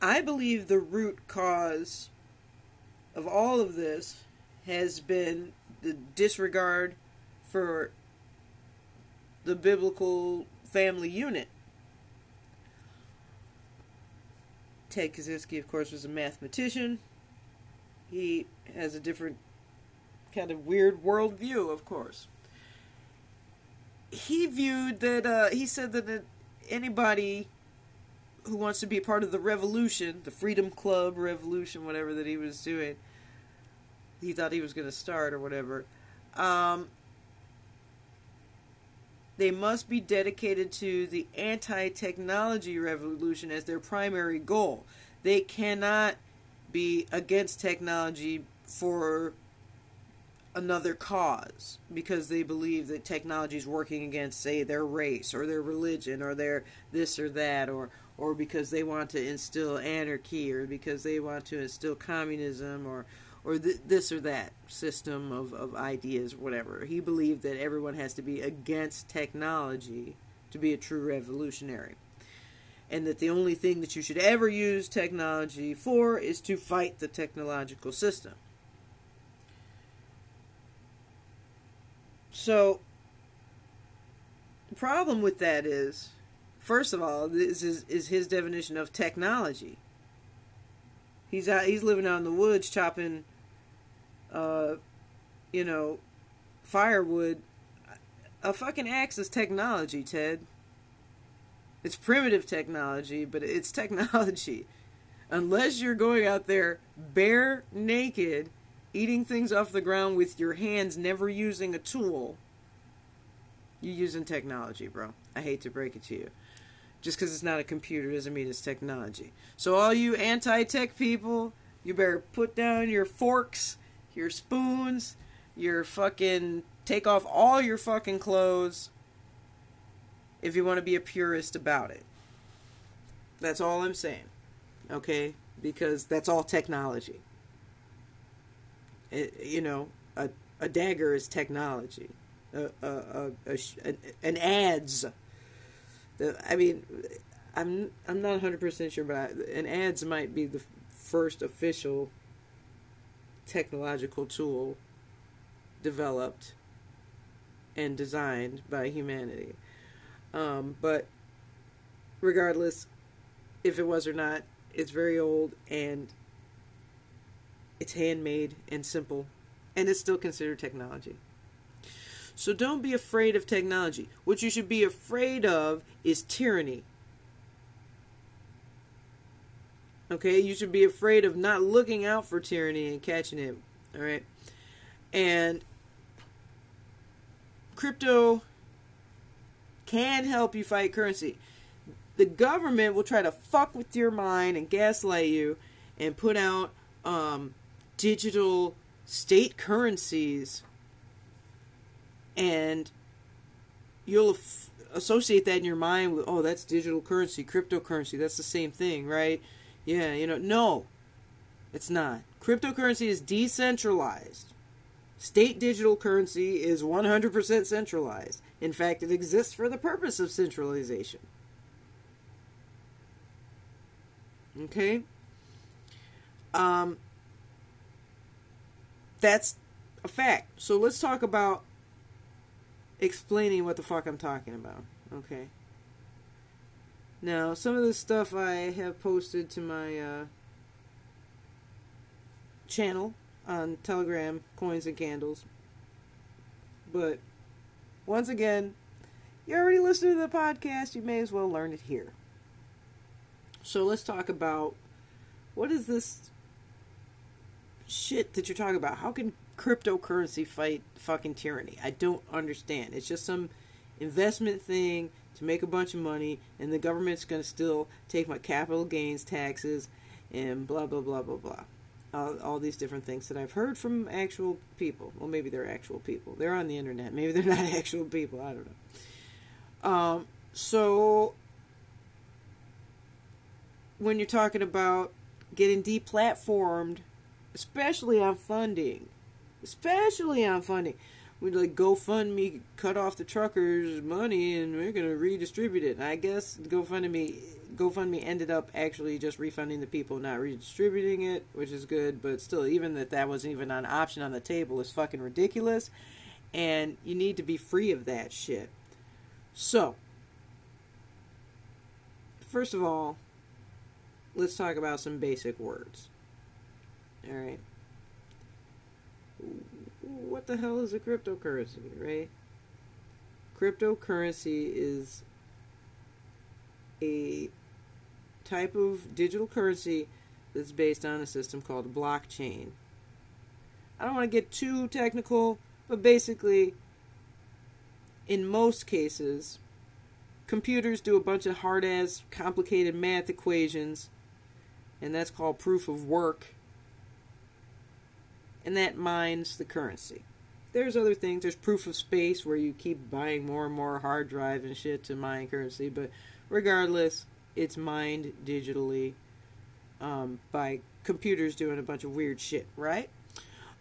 I believe the root cause of all of this has been the disregard for the biblical family unit. Ted Kaczynski, of course, was a mathematician he has a different kind of weird worldview, of course. He viewed that, uh, he said that anybody who wants to be part of the revolution, the Freedom Club revolution, whatever that he was doing, he thought he was going to start or whatever, um, they must be dedicated to the anti technology revolution as their primary goal. They cannot be against technology for another cause because they believe that technology is working against say their race or their religion or their this or that or or because they want to instill anarchy or because they want to instill communism or or th- this or that system of, of ideas whatever. He believed that everyone has to be against technology to be a true revolutionary and that the only thing that you should ever use technology for is to fight the technological system So, the problem with that is, first of all, this is, is his definition of technology. He's out. He's living out in the woods chopping, uh, you know, firewood. A fucking axe is technology, Ted. It's primitive technology, but it's technology. Unless you're going out there bare naked eating things off the ground with your hands, never using a tool, you're using technology, bro. I hate to break it to you. Just because it's not a computer doesn't mean it's technology. So, all you anti tech people, you better put down your forks, your spoons, your fucking. Take off all your fucking clothes if you want to be a purist about it. That's all I'm saying. Okay? Because that's all technology. It, you know, a, a dagger is technology. A, a, a, an adze. I mean, I'm I'm not 100 percent sure, but I, an adze might be the first official technological tool developed and designed by humanity. Um, but regardless, if it was or not, it's very old and it's handmade and simple, and it's still considered technology. So don't be afraid of technology. What you should be afraid of is tyranny. Okay, you should be afraid of not looking out for tyranny and catching it. All right, and crypto can help you fight currency. The government will try to fuck with your mind and gaslight you and put out um, digital state currencies. And you'll associate that in your mind with oh that's digital currency cryptocurrency that's the same thing right? Yeah you know no it's not. Cryptocurrency is decentralized. State digital currency is 100% centralized in fact it exists for the purpose of centralization okay um that's a fact. So let's talk about explaining what the fuck I'm talking about. Okay. Now, some of the stuff I have posted to my uh, channel on Telegram, Coins and Candles. But once again, you already listened to the podcast, you may as well learn it here. So let's talk about what is this shit that you're talking about. How can cryptocurrency fight fucking tyranny? I don't understand. It's just some investment thing to make a bunch of money, and the government's going to still take my capital gains taxes and blah, blah, blah, blah, blah. All, all these different things that I've heard from actual people. Well, maybe they're actual people. They're on the internet. Maybe they're (laughs) not actual people. I don't know. Um, so, when you're talking about getting deplatformed especially on funding, especially on funding. We like GoFundMe cut off the truckers' money and we're gonna redistribute it. And I guess GoFundMe GoFundMe ended up actually just refunding the people, not redistributing it, which is good. But still, even that that wasn't even an option on the table is fucking ridiculous. And you need to be free of that shit. So, first of all, let's talk about some basic words. All right. What the hell is a cryptocurrency, right? Cryptocurrency is a type of digital currency that's based on a system called blockchain. I don't want to get too technical, but basically, in most cases, computers do a bunch of hard ass, complicated math equations, and that's called proof of work. And that mines the currency. There's other things. There's proof of space where you keep buying more and more hard drive and shit to mine currency. But regardless, it's mined digitally um, by computers doing a bunch of weird shit, right?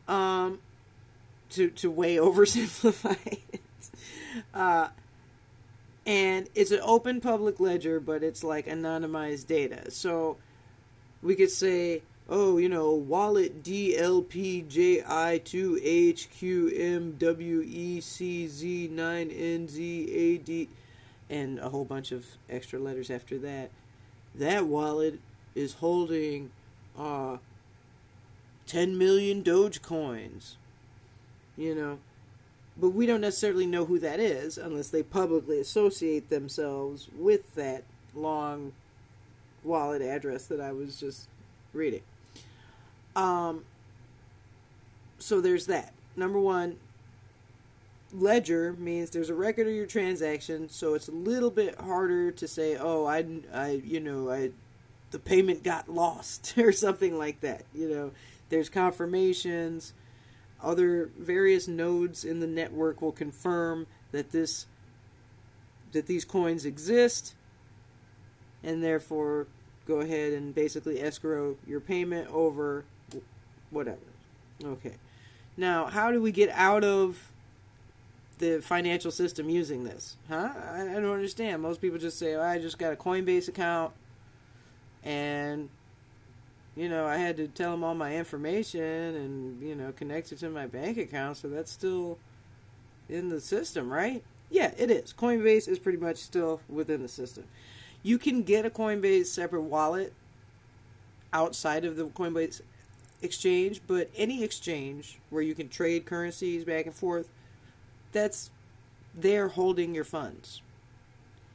Um, to to way (laughs) oversimplify it. Uh, and it's an open public ledger, but it's like anonymized data. So we could say, oh, you know, wallet DLPJI2HQMWECZ9NZAD, and a whole bunch of extra letters after that. That wallet is holding uh, 10 million Dogecoins. You know, but we don't necessarily know who that is unless they publicly associate themselves with that long wallet address that I was just reading. Um, so there's that. Number one, ledger means there's a record of your transaction, so it's a little bit harder to say, oh, I, I, you know, I, the payment got lost (laughs) or something like that. You know, there's confirmations other various nodes in the network will confirm that this that these coins exist and therefore go ahead and basically escrow your payment over whatever. Okay. Now, how do we get out of the financial system using this? Huh? I, I don't understand. Most people just say, I just got a Coinbase account and you know, I had to tell them all my information and, you know, connect it to my bank account, so that's still in the system, right? Yeah, it is. Coinbase is pretty much still within the system. You can get a Coinbase separate wallet outside of the Coinbase exchange, but any exchange where you can trade currencies back and forth, that's they're holding your funds.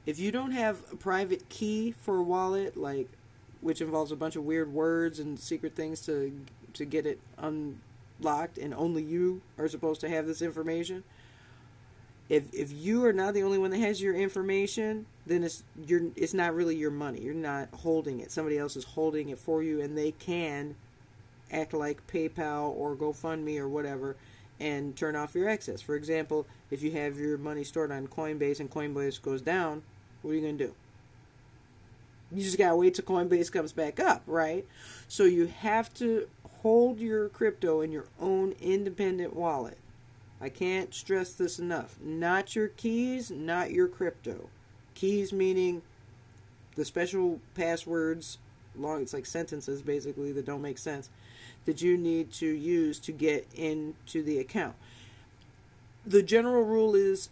If you don't have a private key for a wallet, like which involves a bunch of weird words and secret things to to get it unlocked, and only you are supposed to have this information. If if you are not the only one that has your information, then it's you're it's not really your money. You're not holding it. Somebody else is holding it for you, and they can act like PayPal or GoFundMe or whatever and turn off your access. For example, if you have your money stored on Coinbase and Coinbase goes down, what are you going to do? You just gotta wait till Coinbase comes back up, right? So you have to hold your crypto in your own independent wallet. I can't stress this enough. Not your keys, not your crypto. Keys meaning the special passwords, long it's like sentences basically that don't make sense that you need to use to get into the account. The general rule is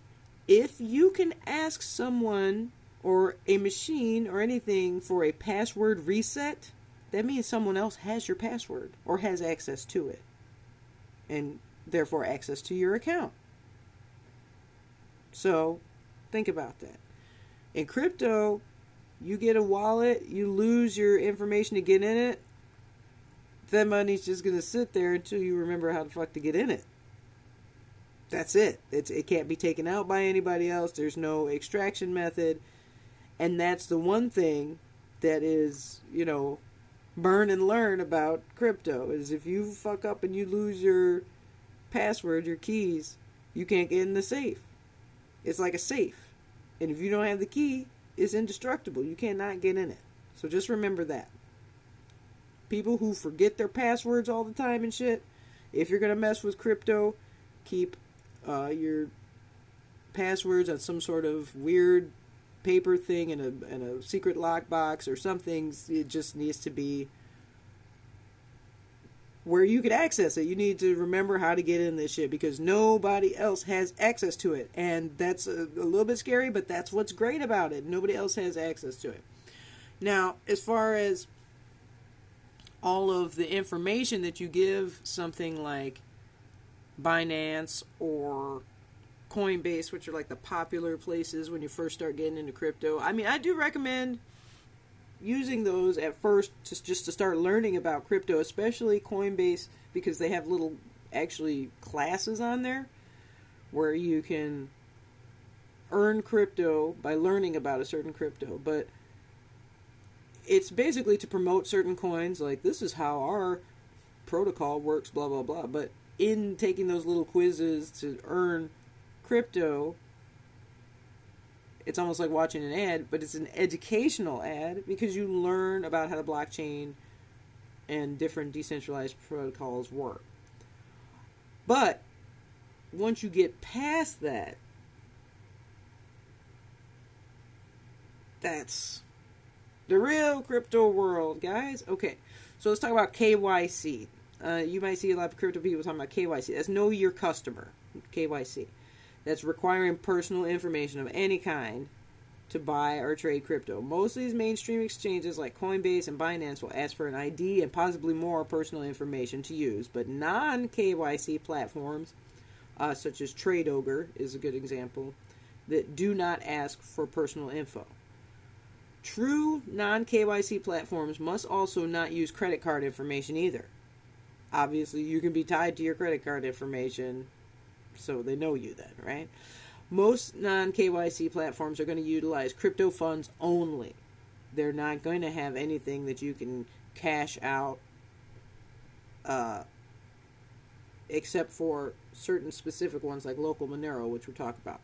if you can ask someone or a machine or anything for a password reset, that means someone else has your password or has access to it. And therefore access to your account. So think about that. In crypto, you get a wallet, you lose your information to get in it, that money's just gonna sit there until you remember how the fuck to get in it. That's it. It's it can't be taken out by anybody else. There's no extraction method. And that's the one thing that is, you know, burn and learn about crypto is if you fuck up and you lose your password, your keys, you can't get in the safe. It's like a safe. And if you don't have the key, it's indestructible. You cannot get in it. So just remember that. People who forget their passwords all the time and shit, if you're to mess with crypto, keep uh, your passwords on some sort of weird paper thing in a in a secret lockbox or something. It just needs to be where you could access it. You need to remember how to get in this shit because nobody else has access to it, and that's a, a little bit scary. But that's what's great about it. Nobody else has access to it. Now, as far as all of the information that you give something like Binance or Coinbase, which are like the popular places when you first start getting into crypto. I mean, I do recommend using those at first to, just to start learning about crypto, especially Coinbase because they have little actually classes on there where you can earn crypto by learning about a certain crypto, but it's basically to promote certain coins. Like this is how our protocol works, blah blah blah. But in taking those little quizzes to earn crypto, it's almost like watching an ad, but it's an educational ad because you learn about how the blockchain and different decentralized protocols work. But once you get past that, that's the real crypto world, guys. Okay, so let's talk about KYC. Uh, you might see a lot of crypto people talking about KYC. That's know your customer, KYC. That's requiring personal information of any kind to buy or trade crypto. Most of these mainstream exchanges like Coinbase and Binance will ask for an ID and possibly more personal information to use, but non KYC platforms, uh, such as TradeOgre, is a good example, that do not ask for personal info. True non KYC platforms must also not use credit card information either. Obviously, you can be tied to your credit card information, so they know you then, right? Most non KYC platforms are going to utilize crypto funds only. They're not going to have anything that you can cash out, uh, except for certain specific ones like Local Monero, which we'll talk about.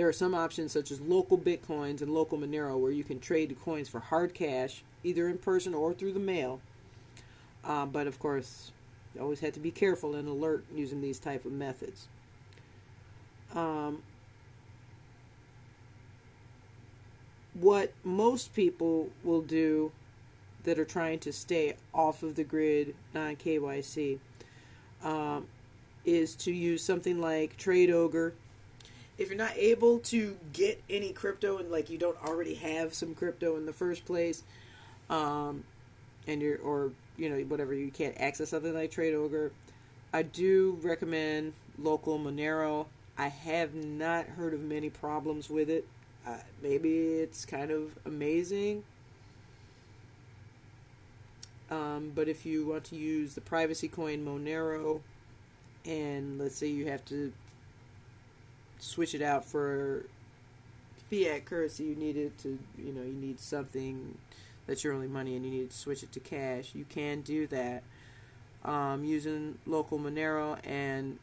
There are some options such as local bitcoins and local Monero where you can trade the coins for hard cash, either in person or through the mail. Uh, but of course, you always have to be careful and alert using these type of methods. Um, what most people will do that are trying to stay off of the grid, non KYC, um, is to use something like TradeOgre. If you're not able to get any crypto and like you don't already have some crypto in the first place, um, and you're or you know whatever you can't access something like TradeOgre, I do recommend local Monero. I have not heard of many problems with it. Uh, maybe it's kind of amazing. Um, but if you want to use the privacy coin Monero, and let's say you have to switch it out for fiat currency, you need it to, you know, you need something that's your only money and you need to switch it to cash, you can do that um, using local Monero, and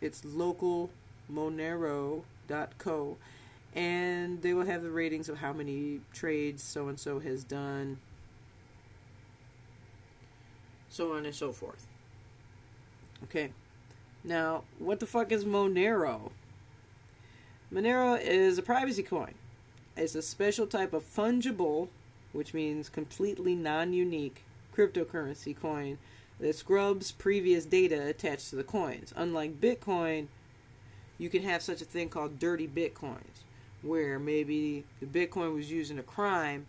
it's localmonero.co and they will have the ratings of how many trades so and so has done, so on and so forth. Okay, now what the fuck is Monero? Monero is a privacy coin. It's a special type of fungible, which means completely non unique, cryptocurrency coin that scrubs previous data attached to the coins. Unlike Bitcoin, you can have such a thing called dirty Bitcoins where maybe the Bitcoin was used in a crime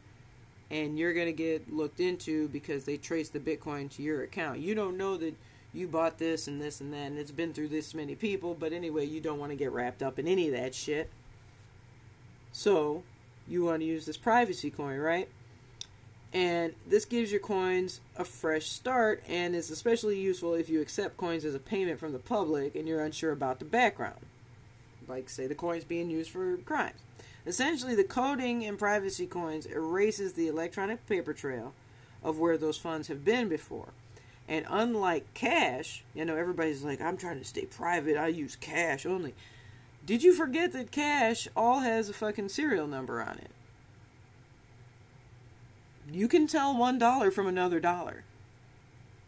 and you're going to get looked into because they trace the Bitcoin to your account. You don't know that you bought this and this and that and it's been through this many people, but anyway, you don't want to get wrapped up in any of that shit. So, you want to use this privacy coin, right? And this gives your coins a fresh start and is especially useful if you accept coins as a payment from the public and you're unsure about the background like say the coins being used for crimes. Essentially, the coding in privacy coins erases the electronic paper trail of where those funds have been before. And unlike cash, you know, everybody's like, I'm trying to stay private, I use cash only. Did you forget that cash all has a fucking serial number on it? You can tell one dollar from another dollar.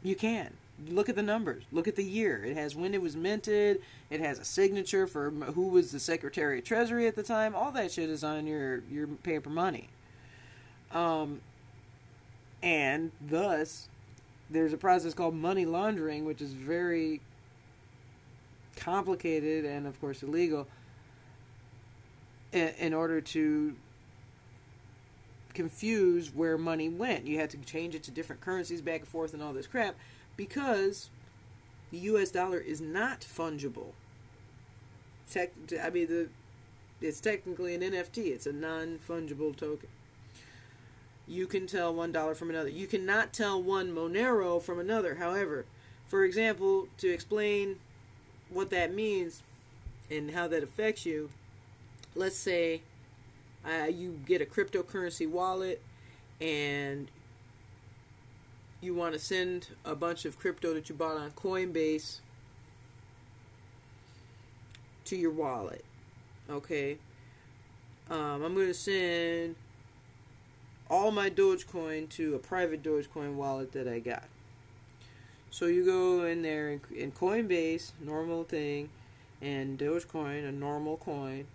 You can look at the numbers. Look at the year. It has when it was minted. It has a signature for who was the Secretary of Treasury at the time. All that shit is on your your paper money. Um, and thus, there's a process called money laundering, which is very complicated and, of course, illegal. In, order to confuse where money went, you had to change it to different currencies back and forth and all this crap because the U.S. dollar is not fungible. Tech, I mean, the it's technically an NFT. It's a non-fungible token. You can tell one dollar from another. You cannot tell one Monero from another. However, for example, to explain what that means and how that affects you, let's say uh, you get a cryptocurrency wallet and you want to send a bunch of crypto that you bought on Coinbase to your wallet. Okay. Um, I'm going to send all my Dogecoin to a private Dogecoin wallet that I got. So you go in there in, in Coinbase, normal thing, and Dogecoin, a normal coin.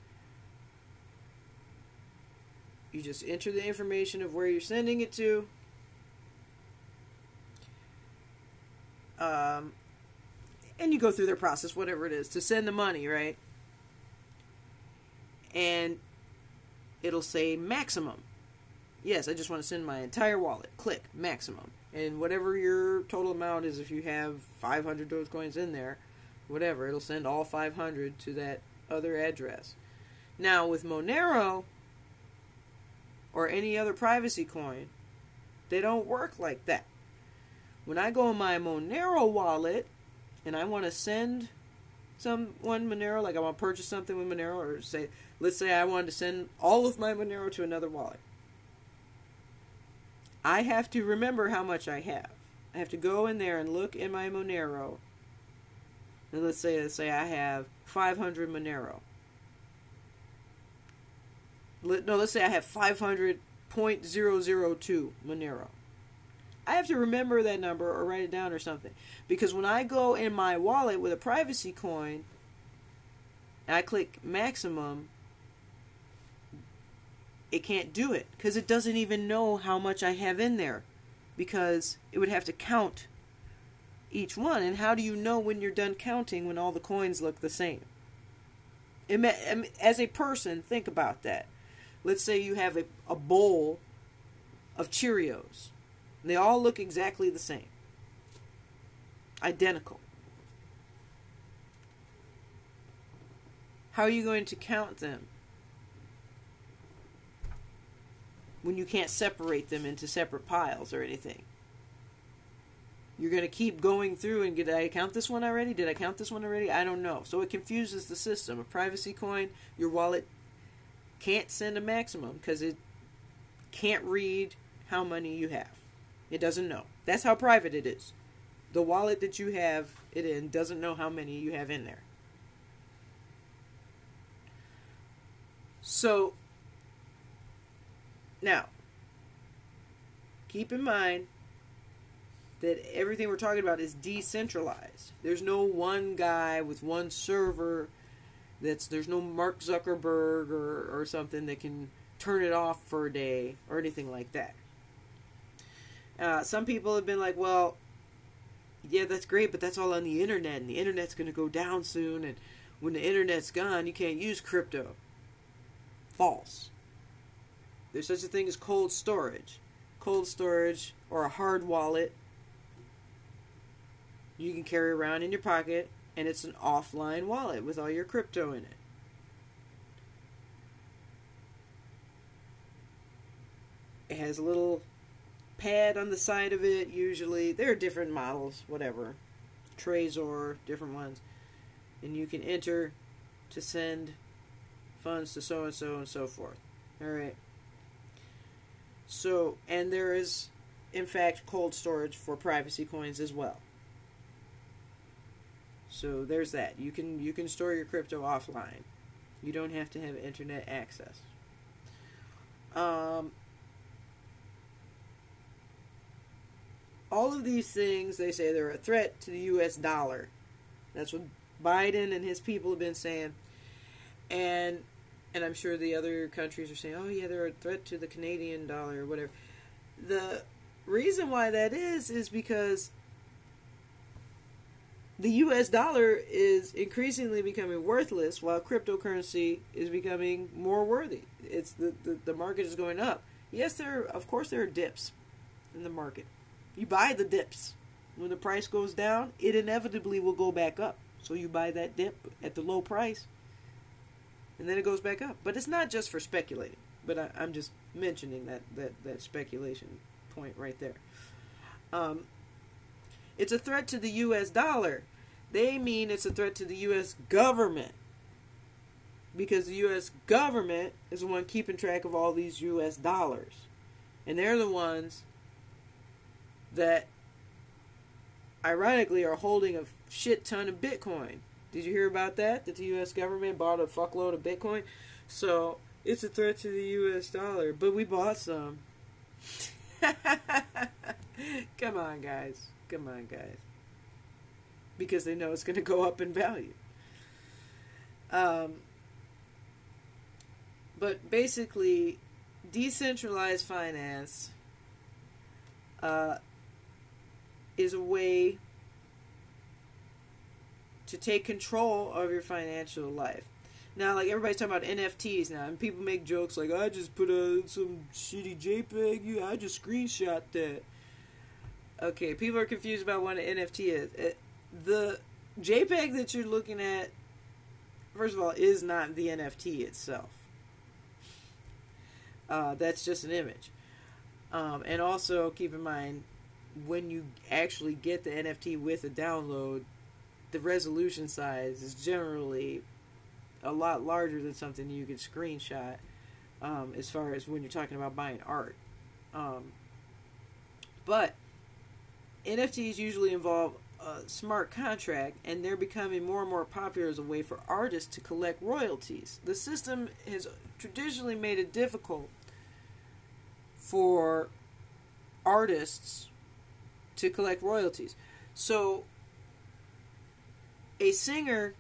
You just enter the information of where you're sending it to. Um, and you go through their process, whatever it is, to send the money, right? And it'll say maximum. Yes, I just want to send my entire wallet. Click maximum. And whatever your total amount is, if you have 500 Dogecoins in there, whatever, it'll send all 500 to that other address. Now, with Monero or any other privacy coin, they don't work like that. When I go in my Monero wallet and I want to send someone Monero, like I want to purchase something with Monero, or say, let's say I wanted to send all of my Monero to another wallet. I have to remember how much I have. I have to go in there and look in my Monero. And let's say, let's say I have 500 Monero. Let, no, let's say I have 500.002 Monero. I have to remember that number or write it down or something. Because when I go in my wallet with a privacy coin, I click maximum, it can't do it because it doesn't even know how much I have in there because it would have to count each one. And how do you know when you're done counting when all the coins look the same? As a person, think about that. Let's say you have a, a bowl of Cheerios. They all look exactly the same, identical. How are you going to count them? When you can't separate them into separate piles or anything. You're going to keep going through and did I count this one already? Did I count this one already? I don't know. So it confuses the system. A privacy coin, your wallet can't send a maximum because it can't read how many you have. It doesn't know. That's how private it is. The wallet that you have it in doesn't know how many you have in there. So now, keep in mind that everything we're talking about is decentralized. There's no one guy with one server that's there's no Mark Zuckerberg or, or something that can turn it off for a day or anything like that. Uh, some people have been like, well, yeah, that's great, but that's all on the internet, and the internet's going to go down soon, and when the internet's gone, you can't use crypto. False. There's such a thing as cold storage. Cold storage or a hard wallet you can carry around in your pocket, and it's an offline wallet with all your crypto in it. It has a little pad on the side of it, usually. There are different models, whatever. Trezor, different ones. And you can enter to send funds to so and so and so forth. Alright. So, and there is, in fact, cold storage for privacy coins as well. So there's that. You can you can store your crypto offline. You don't have to have internet access. Um, all of these things, they say they're a threat to the U.S. dollar. That's what Biden and his people have been saying. And and I'm sure the other countries are saying, "Oh yeah, they're a threat to the Canadian dollar or whatever." The reason why that is is because the US dollar is increasingly becoming worthless while cryptocurrency is becoming more worthy. It's the, the, the market is going up. Yes, there of course there are dips in the market. You buy the dips. When the price goes down, it inevitably will go back up. So you buy that dip at the low price and then it goes back up. But it's not just for speculating. But I, am just mentioning that, that, that speculation point right there. Um, it's a threat to the U.S. dollar. They mean it's a threat to the U.S. government. because the U.S. government is the one keeping track of all these U.S. dollars, and they're the ones that, ironically, are holding a shit ton of Bitcoin. Did you hear about that? That the U.S. government bought a fuckload of Bitcoin, so it's a threat to the U.S. dollar. But we bought some. (laughs) Come on, guys. Come on, guys. Because they know it's going to go up in value. Um, but basically, decentralized finance uh, is a way to take control of your financial life. Now, like everybody's talking about NFTs now, and people make jokes like, "I just put a some shitty JPEG. You, I just screenshot that." Okay, people are confused about what an NFT is. It, the JPEG that you're looking at, first of all, is not the NFT itself. Uh, that's just an image. Um, and also keep in mind, when you actually get the NFT with a download, the resolution size is generally a lot larger than something you could screenshot. Um, as far as when you're talking about buying art, um, but NFTs usually involve a smart contract, and they're becoming more and more popular as a way for artists to collect royalties. The system has traditionally made it difficult for artists to collect royalties. So, a singer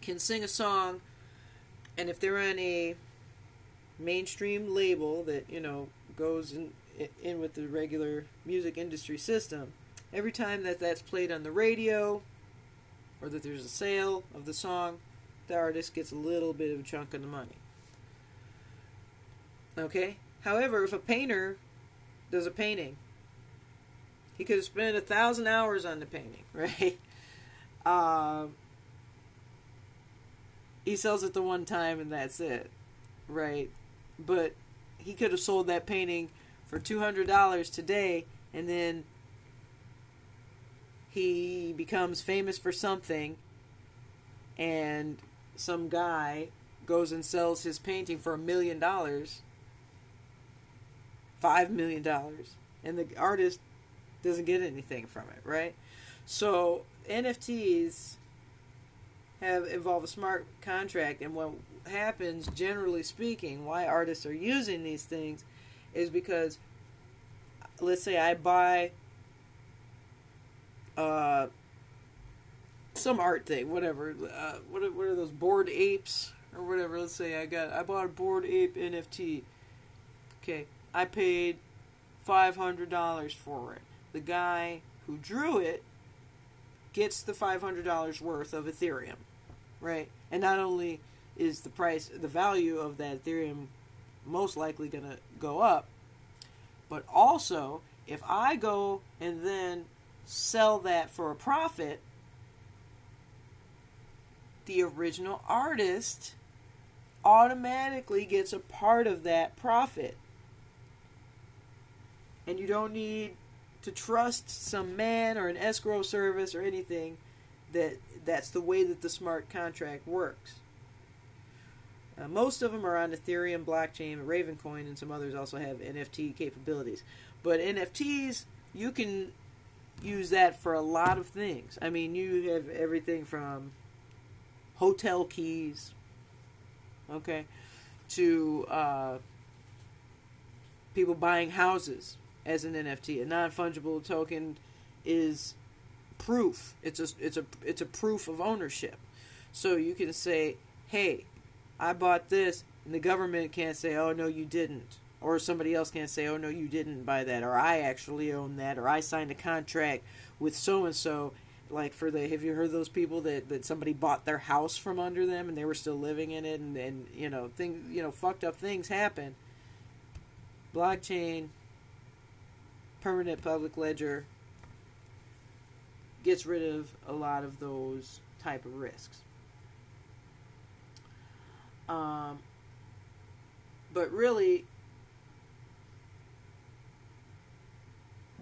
can sing a song, and if they're on a mainstream label that, you know, goes in in with the regular music industry system. Every time that that's played on the radio or that there's a sale of the song, the artist gets a little bit of a chunk of the money. Okay? However, if a painter does a painting, he could have spent a thousand hours on the painting, (laughs) right? Um, he sells it the one time and that's it, right? But he could have sold that painting for $200 today and then he becomes famous for something and some guy goes and sells his painting for a million dollars five million dollars and the artist doesn't get anything from it right so nfts have involved a smart contract and what happens generally speaking why artists are using these things is because let's say I buy uh, some art thing, whatever. Uh, what are, what are those Bored Apes or whatever? Let's say I got I bought a Bored Ape NFT. Okay, I paid five hundred dollars for it. The guy who drew it gets the five hundred dollars worth of Ethereum, right? And not only is the price, the value of that Ethereum most likely going to go up. But also, if I go and then sell that for a profit, the original artist automatically gets a part of that profit. And you don't need to trust some man or an escrow service or anything that that's the way that the smart contract works. Uh, most of them are on Ethereum blockchain, Ravencoin, and some others also have NFT capabilities. But NFTs, you can use that for a lot of things. I mean, you have everything from hotel keys, okay, to uh, people buying houses as an NFT. A non fungible token is proof. It's a it's a it's a proof of ownership. So you can say, hey I bought this, and the government can't say, oh, no, you didn't. Or somebody else can't say, oh, no, you didn't buy that. Or I actually own that. Or I signed a contract with so and so. Like for the, have you heard those people that, that somebody bought their house from under them and they were still living in it and, and you know, things, you know, fucked up things happen. Blockchain, permanent public ledger gets rid of a lot of those type of risks. Um, but really,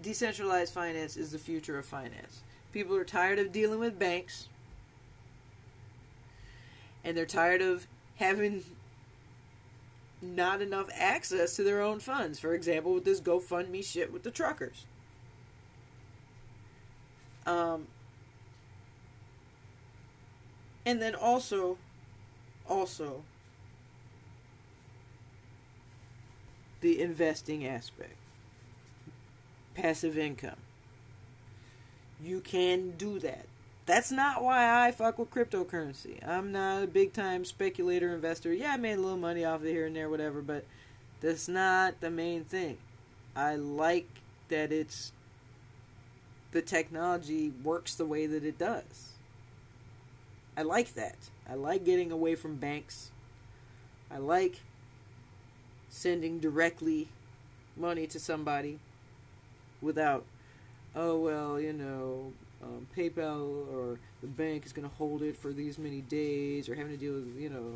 decentralized finance is the future of finance. People are tired of dealing with banks. and they're tired of having not enough access to their own funds. For example, with this GoFundMe shit with the truckers. Um, and then also, also, the investing aspect, passive income. You can do that. That's not why I fuck with cryptocurrency. I'm not a big time speculator investor. Yeah, I made a little money off of here and there, whatever, but that's not the main thing. I like that it's the technology works the way that it does. I like that. I like getting away from banks. I like sending directly money to somebody without, oh, well, you know, um, PayPal or the bank is going to hold it for these many days or having to deal with, you know,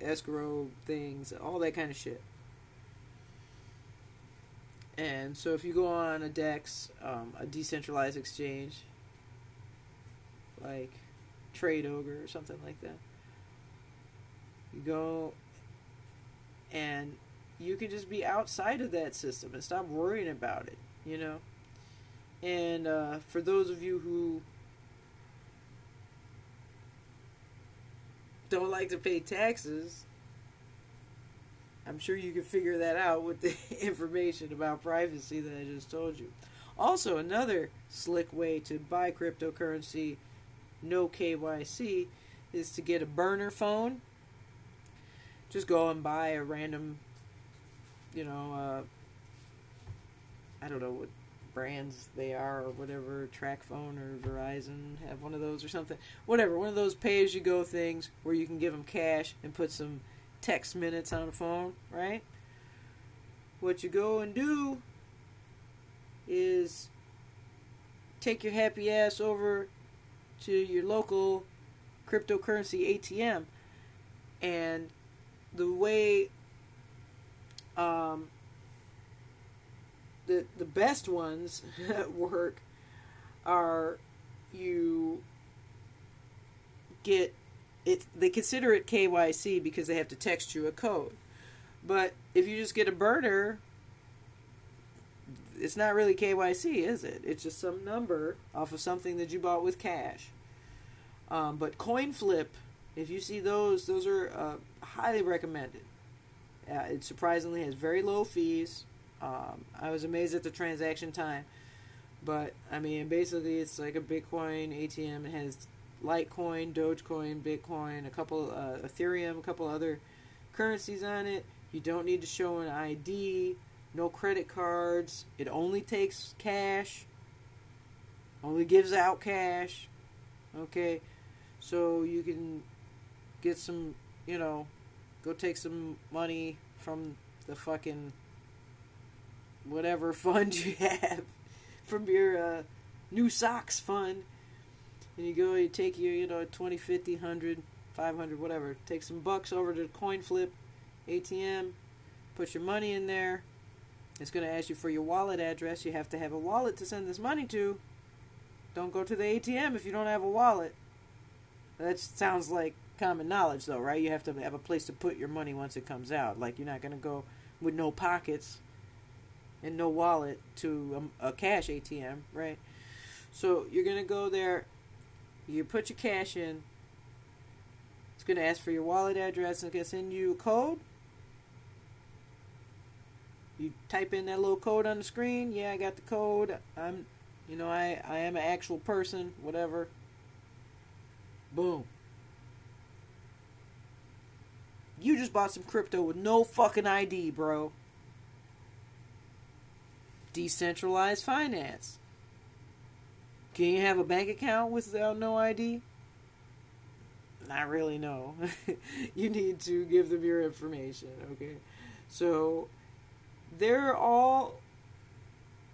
escrow things, all that kind of shit. And so if you go on a DEX, um, a decentralized exchange, like Trade Ogre or something like that, you go and you can just be outside of that system and stop worrying about it, you know? And uh, for those of you who don't like to pay taxes, I'm sure you can figure that out with the (laughs) information about privacy that I just told you. Also, another slick way to buy cryptocurrency, no KYC, is to get a burner phone. Just go and buy a random, you know, uh, I don't know what brands they are or whatever, TracFone or Verizon have one of those or something. Whatever, one of those pay as you go things where you can give them cash and put some text minutes on the phone, right? What you go and do is take your happy ass over to your local cryptocurrency ATM and the way um, the the best ones that work are you get it they consider it KYC because they have to text you a code. But if you just get a burner, it's not really KYC, is it? It's just some number off of something that you bought with cash. Um, but CoinFlip, if you see those, those are uh, highly recommended. Uh, it surprisingly has very low fees. Um, I was amazed at the transaction time. But, I mean, basically, it's like a Bitcoin ATM. It has Litecoin, Dogecoin, Bitcoin, a couple, uh, Ethereum, a couple other currencies on it. You don't need to show an ID, no credit cards. It only takes cash, only gives out cash. Okay, so you can get some, you know, go take some money from the fucking whatever (laughs) fund you have from your uh, new socks fund and you go, you take your, you know, 20, 50, 100, 500, whatever. Take some bucks over to the CoinFlip ATM, put your money in there. It's going to ask you for your wallet address. You have to have a wallet to send this money to. Don't go to the ATM if you don't have a wallet. That sounds like common knowledge, though, right? You have to have a place to put your money once it comes out. Like, you're not going to go with no pockets and no wallet to a, a cash ATM, right? So you're going to go there you put your cash in. It's going to ask for your wallet address and it's going to send you a code. You type in that little code on the screen. Yeah, I got the code. I'm, you know, I, I am an actual person, whatever. Boom. You just bought some crypto with no fucking ID, bro. Decentralized finance. Can you have a bank account without no ID? Not really, no. (laughs) you need to give them your information, okay? So, there are all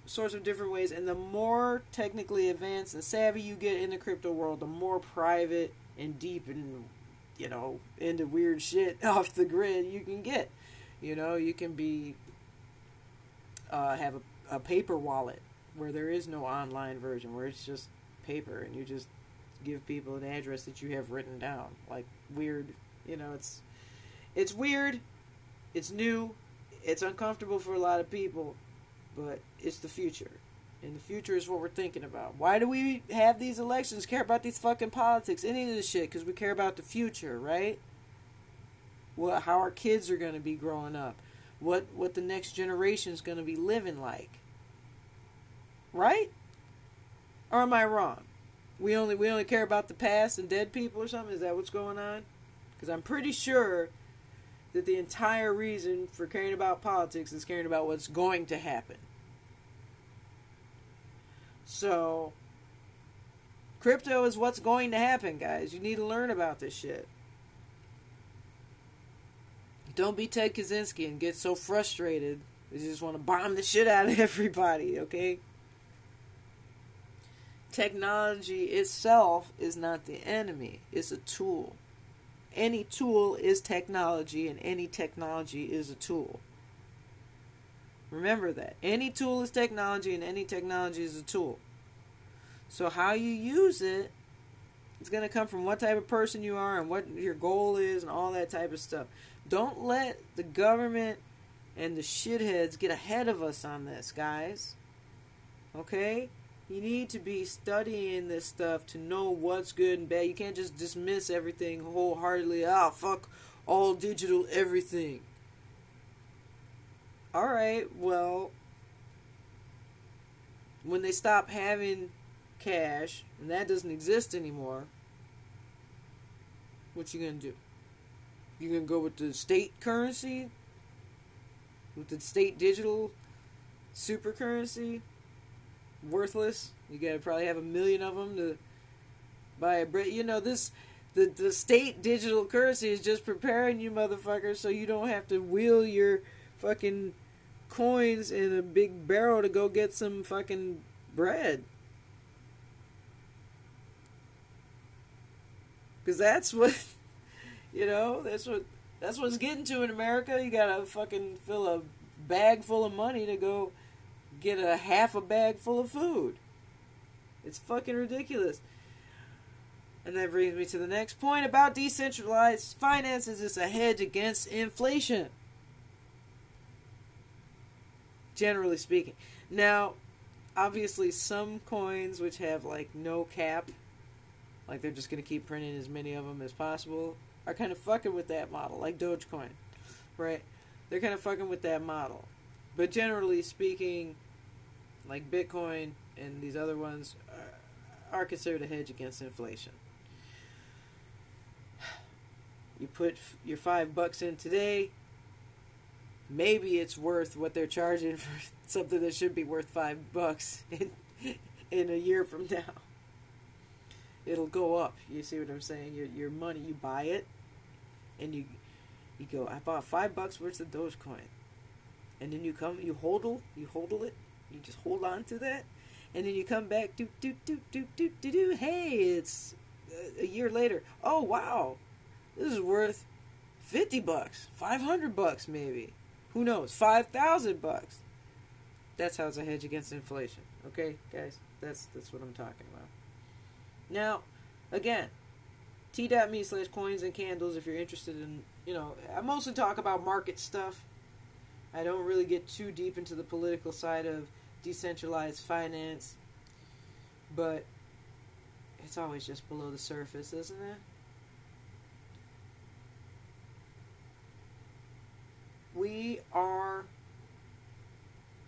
sorts of different ways, and the more technically advanced and savvy you get in the crypto world, the more private and deep and, you know, into weird shit (laughs) off the grid you can get. You know, you can be, uh, have a, a paper wallet where there is no online version, where it's just paper and you just give people an address that you have written down. Like weird, you know, it's it's weird, it's new, it's uncomfortable for a lot of people, but it's the future. And the future is what we're thinking about. Why do we have these elections? Care about these fucking politics, any of this shit? Because we care about the future, right? Well, how our kids are going to be growing up, what what the next generation is going to be living like, right? Or am I wrong? We only we only care about the past and dead people or something. Is that what's going on? Because I'm pretty sure that the entire reason for caring about politics is caring about what's going to happen. So, crypto is what's going to happen, guys. You need to learn about this shit. Don't be Ted Kaczynski and get so frustrated that you just want to bomb the shit out of (laughs) everybody, okay? Technology itself is not the enemy, it's a tool. Any tool is technology, and any technology is a tool. Remember that. Any tool is technology and any technology is a tool. So how you use it it's going to come from what type of person you are and what your goal is and all that type of stuff. Don't let the government and the shitheads get ahead of us on this, guys. Okay? You need to be studying this stuff to know what's good and bad. You can't just dismiss everything wholeheartedly. Ah, oh, fuck all digital everything. All right, well, when they stop having cash and that doesn't exist anymore, what you gonna do? You gonna go with the state currency? With the state digital super currency? Worthless. You gotta probably have a million of them to buy a bread. You know this. The, the state digital currency is just preparing you motherfuckers so you don't have to wheel your fucking coins in a big barrel to go get some fucking bread. Because that's what, you know, that's what that's what's getting to in America. You gotta fucking fill a bag full of money to go get a half a bag full of food. It's fucking ridiculous. And that brings me to the next point about decentralized finances. It's a hedge against inflation generally speaking. Now, obviously, some coins which have like no cap, like they're just going to keep printing as many of them as possible, are kind of fucking with that model, like Dogecoin, right? They're kind of fucking with that model. But generally speaking, like Bitcoin and these other ones are, are considered a hedge against inflation. You put your five bucks in today, maybe it's worth what they're charging (laughs) for something that should be worth five bucks in in a year from now. It'll go up. You see what I'm saying? Your your money, you buy it, and you you go. I bought five bucks worth of Dogecoin, and then you come, you hodl, you hodl it, you just hold on to that, and then you come back, do do do do do do do. Hey, it's uh, a year later. Oh wow, this is worth fifty bucks, five hundred bucks maybe who knows? Five thousand bucks. That's how it's a hedge against inflation. Okay, guys, that's that's what I'm talking about. Now, again, t.me slash coins and candles if you're interested in you know I mostly talk about market stuff. I don't really get too deep into the political side of decentralized finance, but it's always just below the surface, isn't it? we are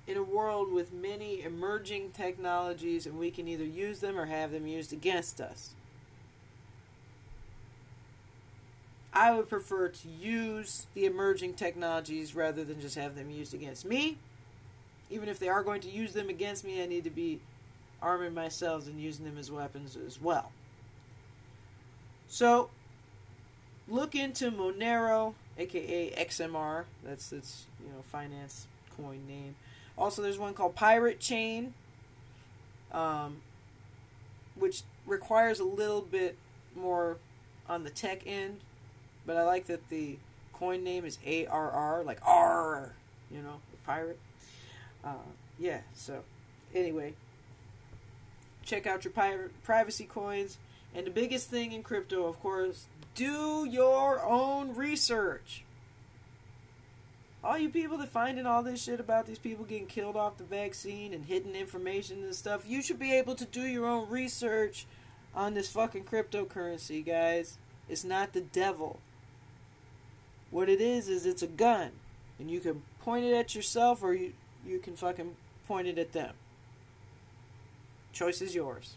in a world with many emerging technologies, and we can either use them or have them used against us. I would prefer to use the emerging technologies rather than just have them used against me. Even if they are going to use them against me, I need to be arming myself and using them as weapons as well. So, look into Monero aka XMR. That's its you know finance coin name. Also, there's one called Pirate Chain, um, which requires a little bit more on the tech end, but I like that the coin name is ARR, like R, you know, pirate. Uh, yeah. So, anyway, check out your pirate privacy coins. And the biggest thing in crypto, of course, do your own research. All you people that finding all this shit about these people getting killed off the vaccine and hidden information and stuff, you should be able to do your own research on this fucking cryptocurrency, guys. It's not the devil. What it is is it's a gun, and you can point it at yourself or you you can fucking point it at them. Choice is yours.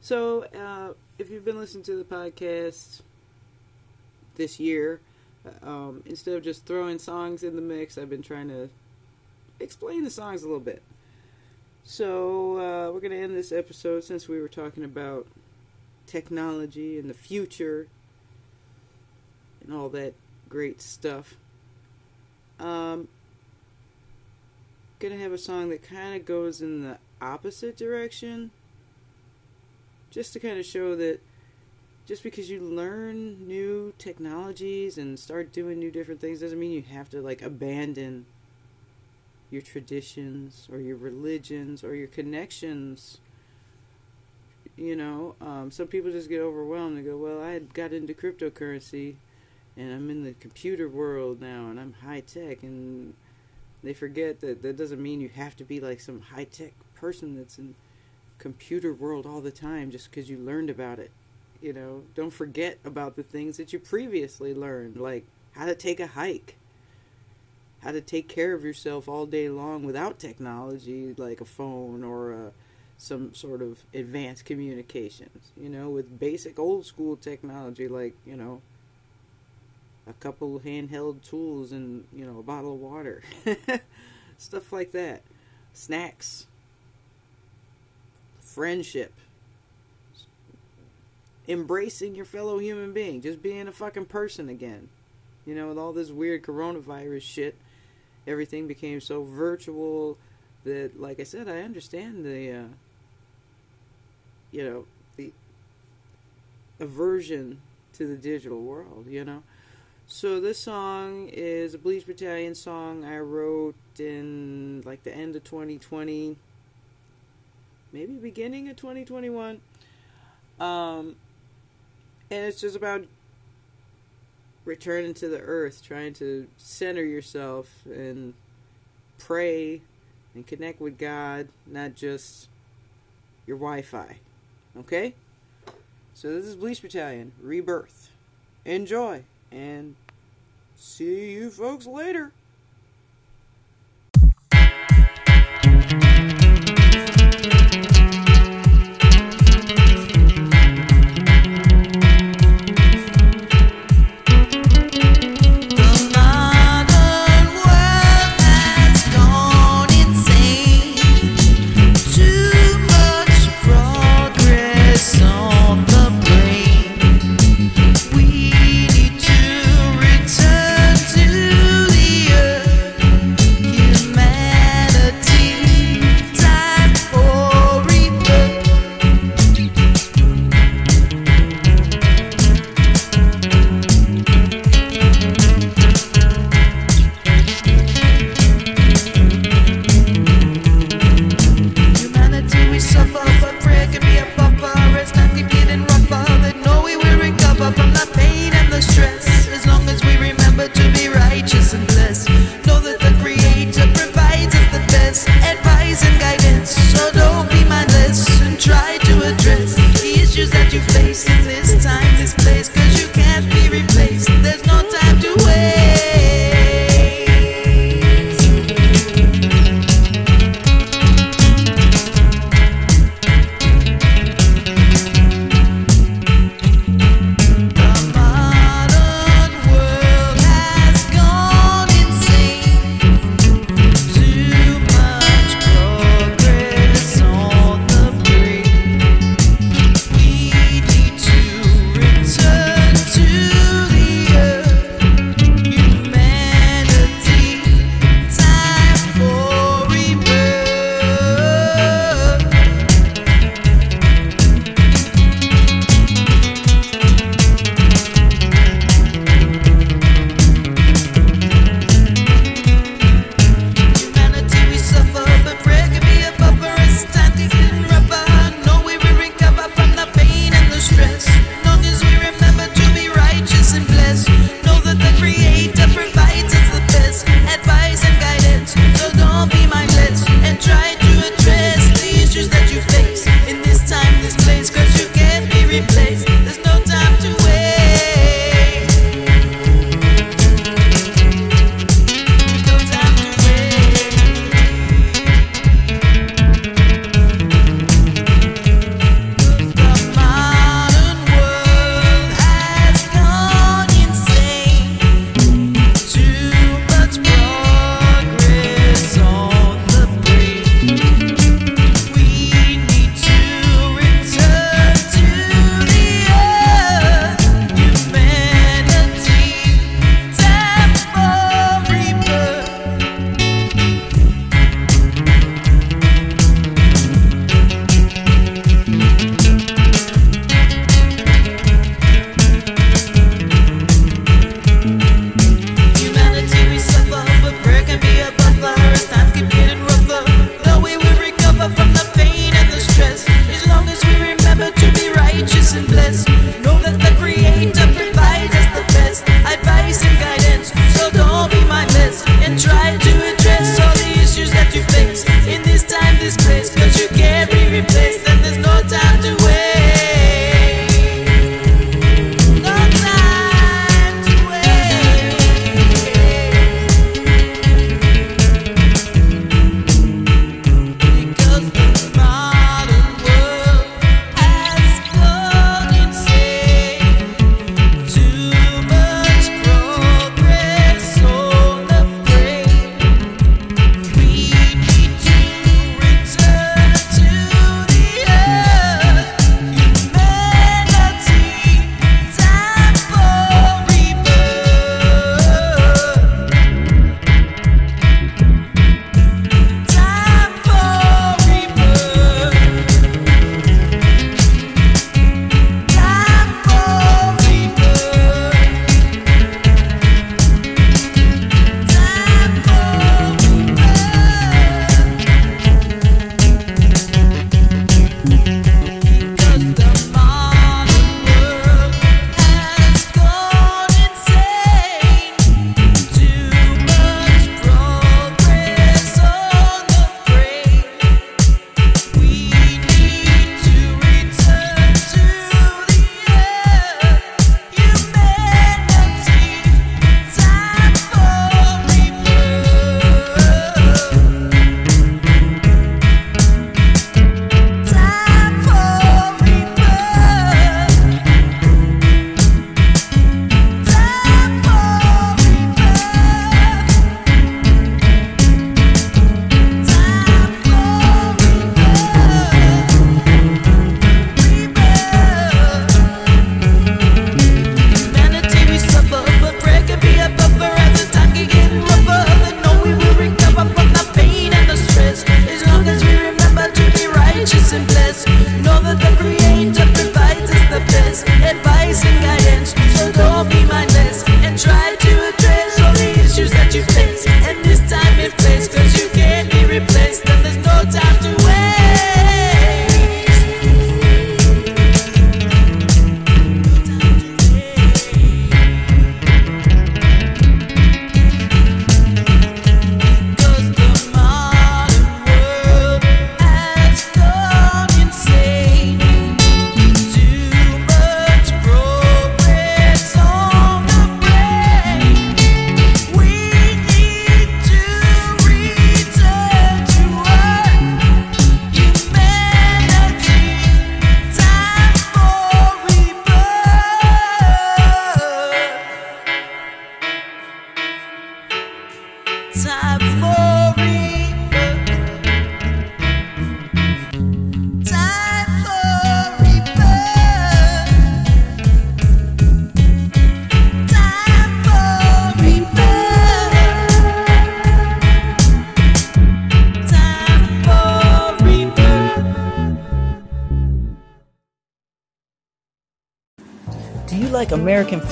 So, uh, if you've been listening to the podcast this year, um, instead of just throwing songs in the mix, I've been trying to explain the songs a little bit. So, uh, we're going to end this episode since we were talking about technology and the future and all that great stuff. Um, gonna have a song that kind of goes in the opposite direction just to kind of show that just because you learn new technologies and start doing new different things doesn't mean you have to like abandon your traditions or your religions or your connections you know um, some people just get overwhelmed and go well i got into cryptocurrency and i'm in the computer world now and i'm high tech and they forget that that doesn't mean you have to be like some high tech person that's in computer world all the time just because you learned about it. You know, don't forget about the things that you previously learned, like how to take a hike, how to take care of yourself all day long without technology, like a phone or a, some sort of advanced communications. You know, with basic old school technology, like you know, a couple handheld tools and you know a bottle of water, (laughs) stuff like that, snacks friendship, embracing your fellow human being, just being a fucking person again. You know, with all this weird coronavirus shit, everything became so virtual that, like I said, I understand the, uh, you know, the aversion to the digital world, you know. So this song is a Bleach Battalion song I wrote in like the end of 2020 maybe beginning of 2021. Um, and it's just about returning to the earth, trying to center yourself and pray and connect with God, not just your Wi Fi. Okay? So this is Bleach Battalion, Rebirth. Enjoy, and see you folks later.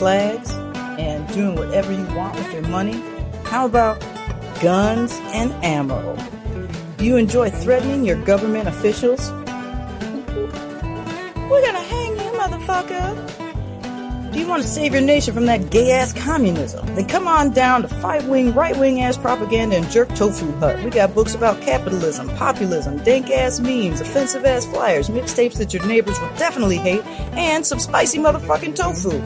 Flags and doing whatever you want with your money? How about guns and ammo? Do you enjoy threatening your government officials? We're gonna hang you, motherfucker! Do you want to save your nation from that gay ass communism? Then come on down to Fightwing, right wing ass propaganda and jerk tofu hut. We got books about capitalism, populism, dank ass memes, offensive ass flyers, mixtapes that your neighbors will definitely hate, and some spicy motherfucking tofu.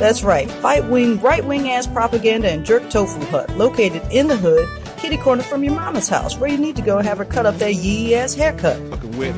That's right, Fightwing, right wing ass propaganda and jerk tofu hut, located in the hood, kitty corner from your mama's house, where you need to go and have her cut up that yee ass haircut. Fucking with.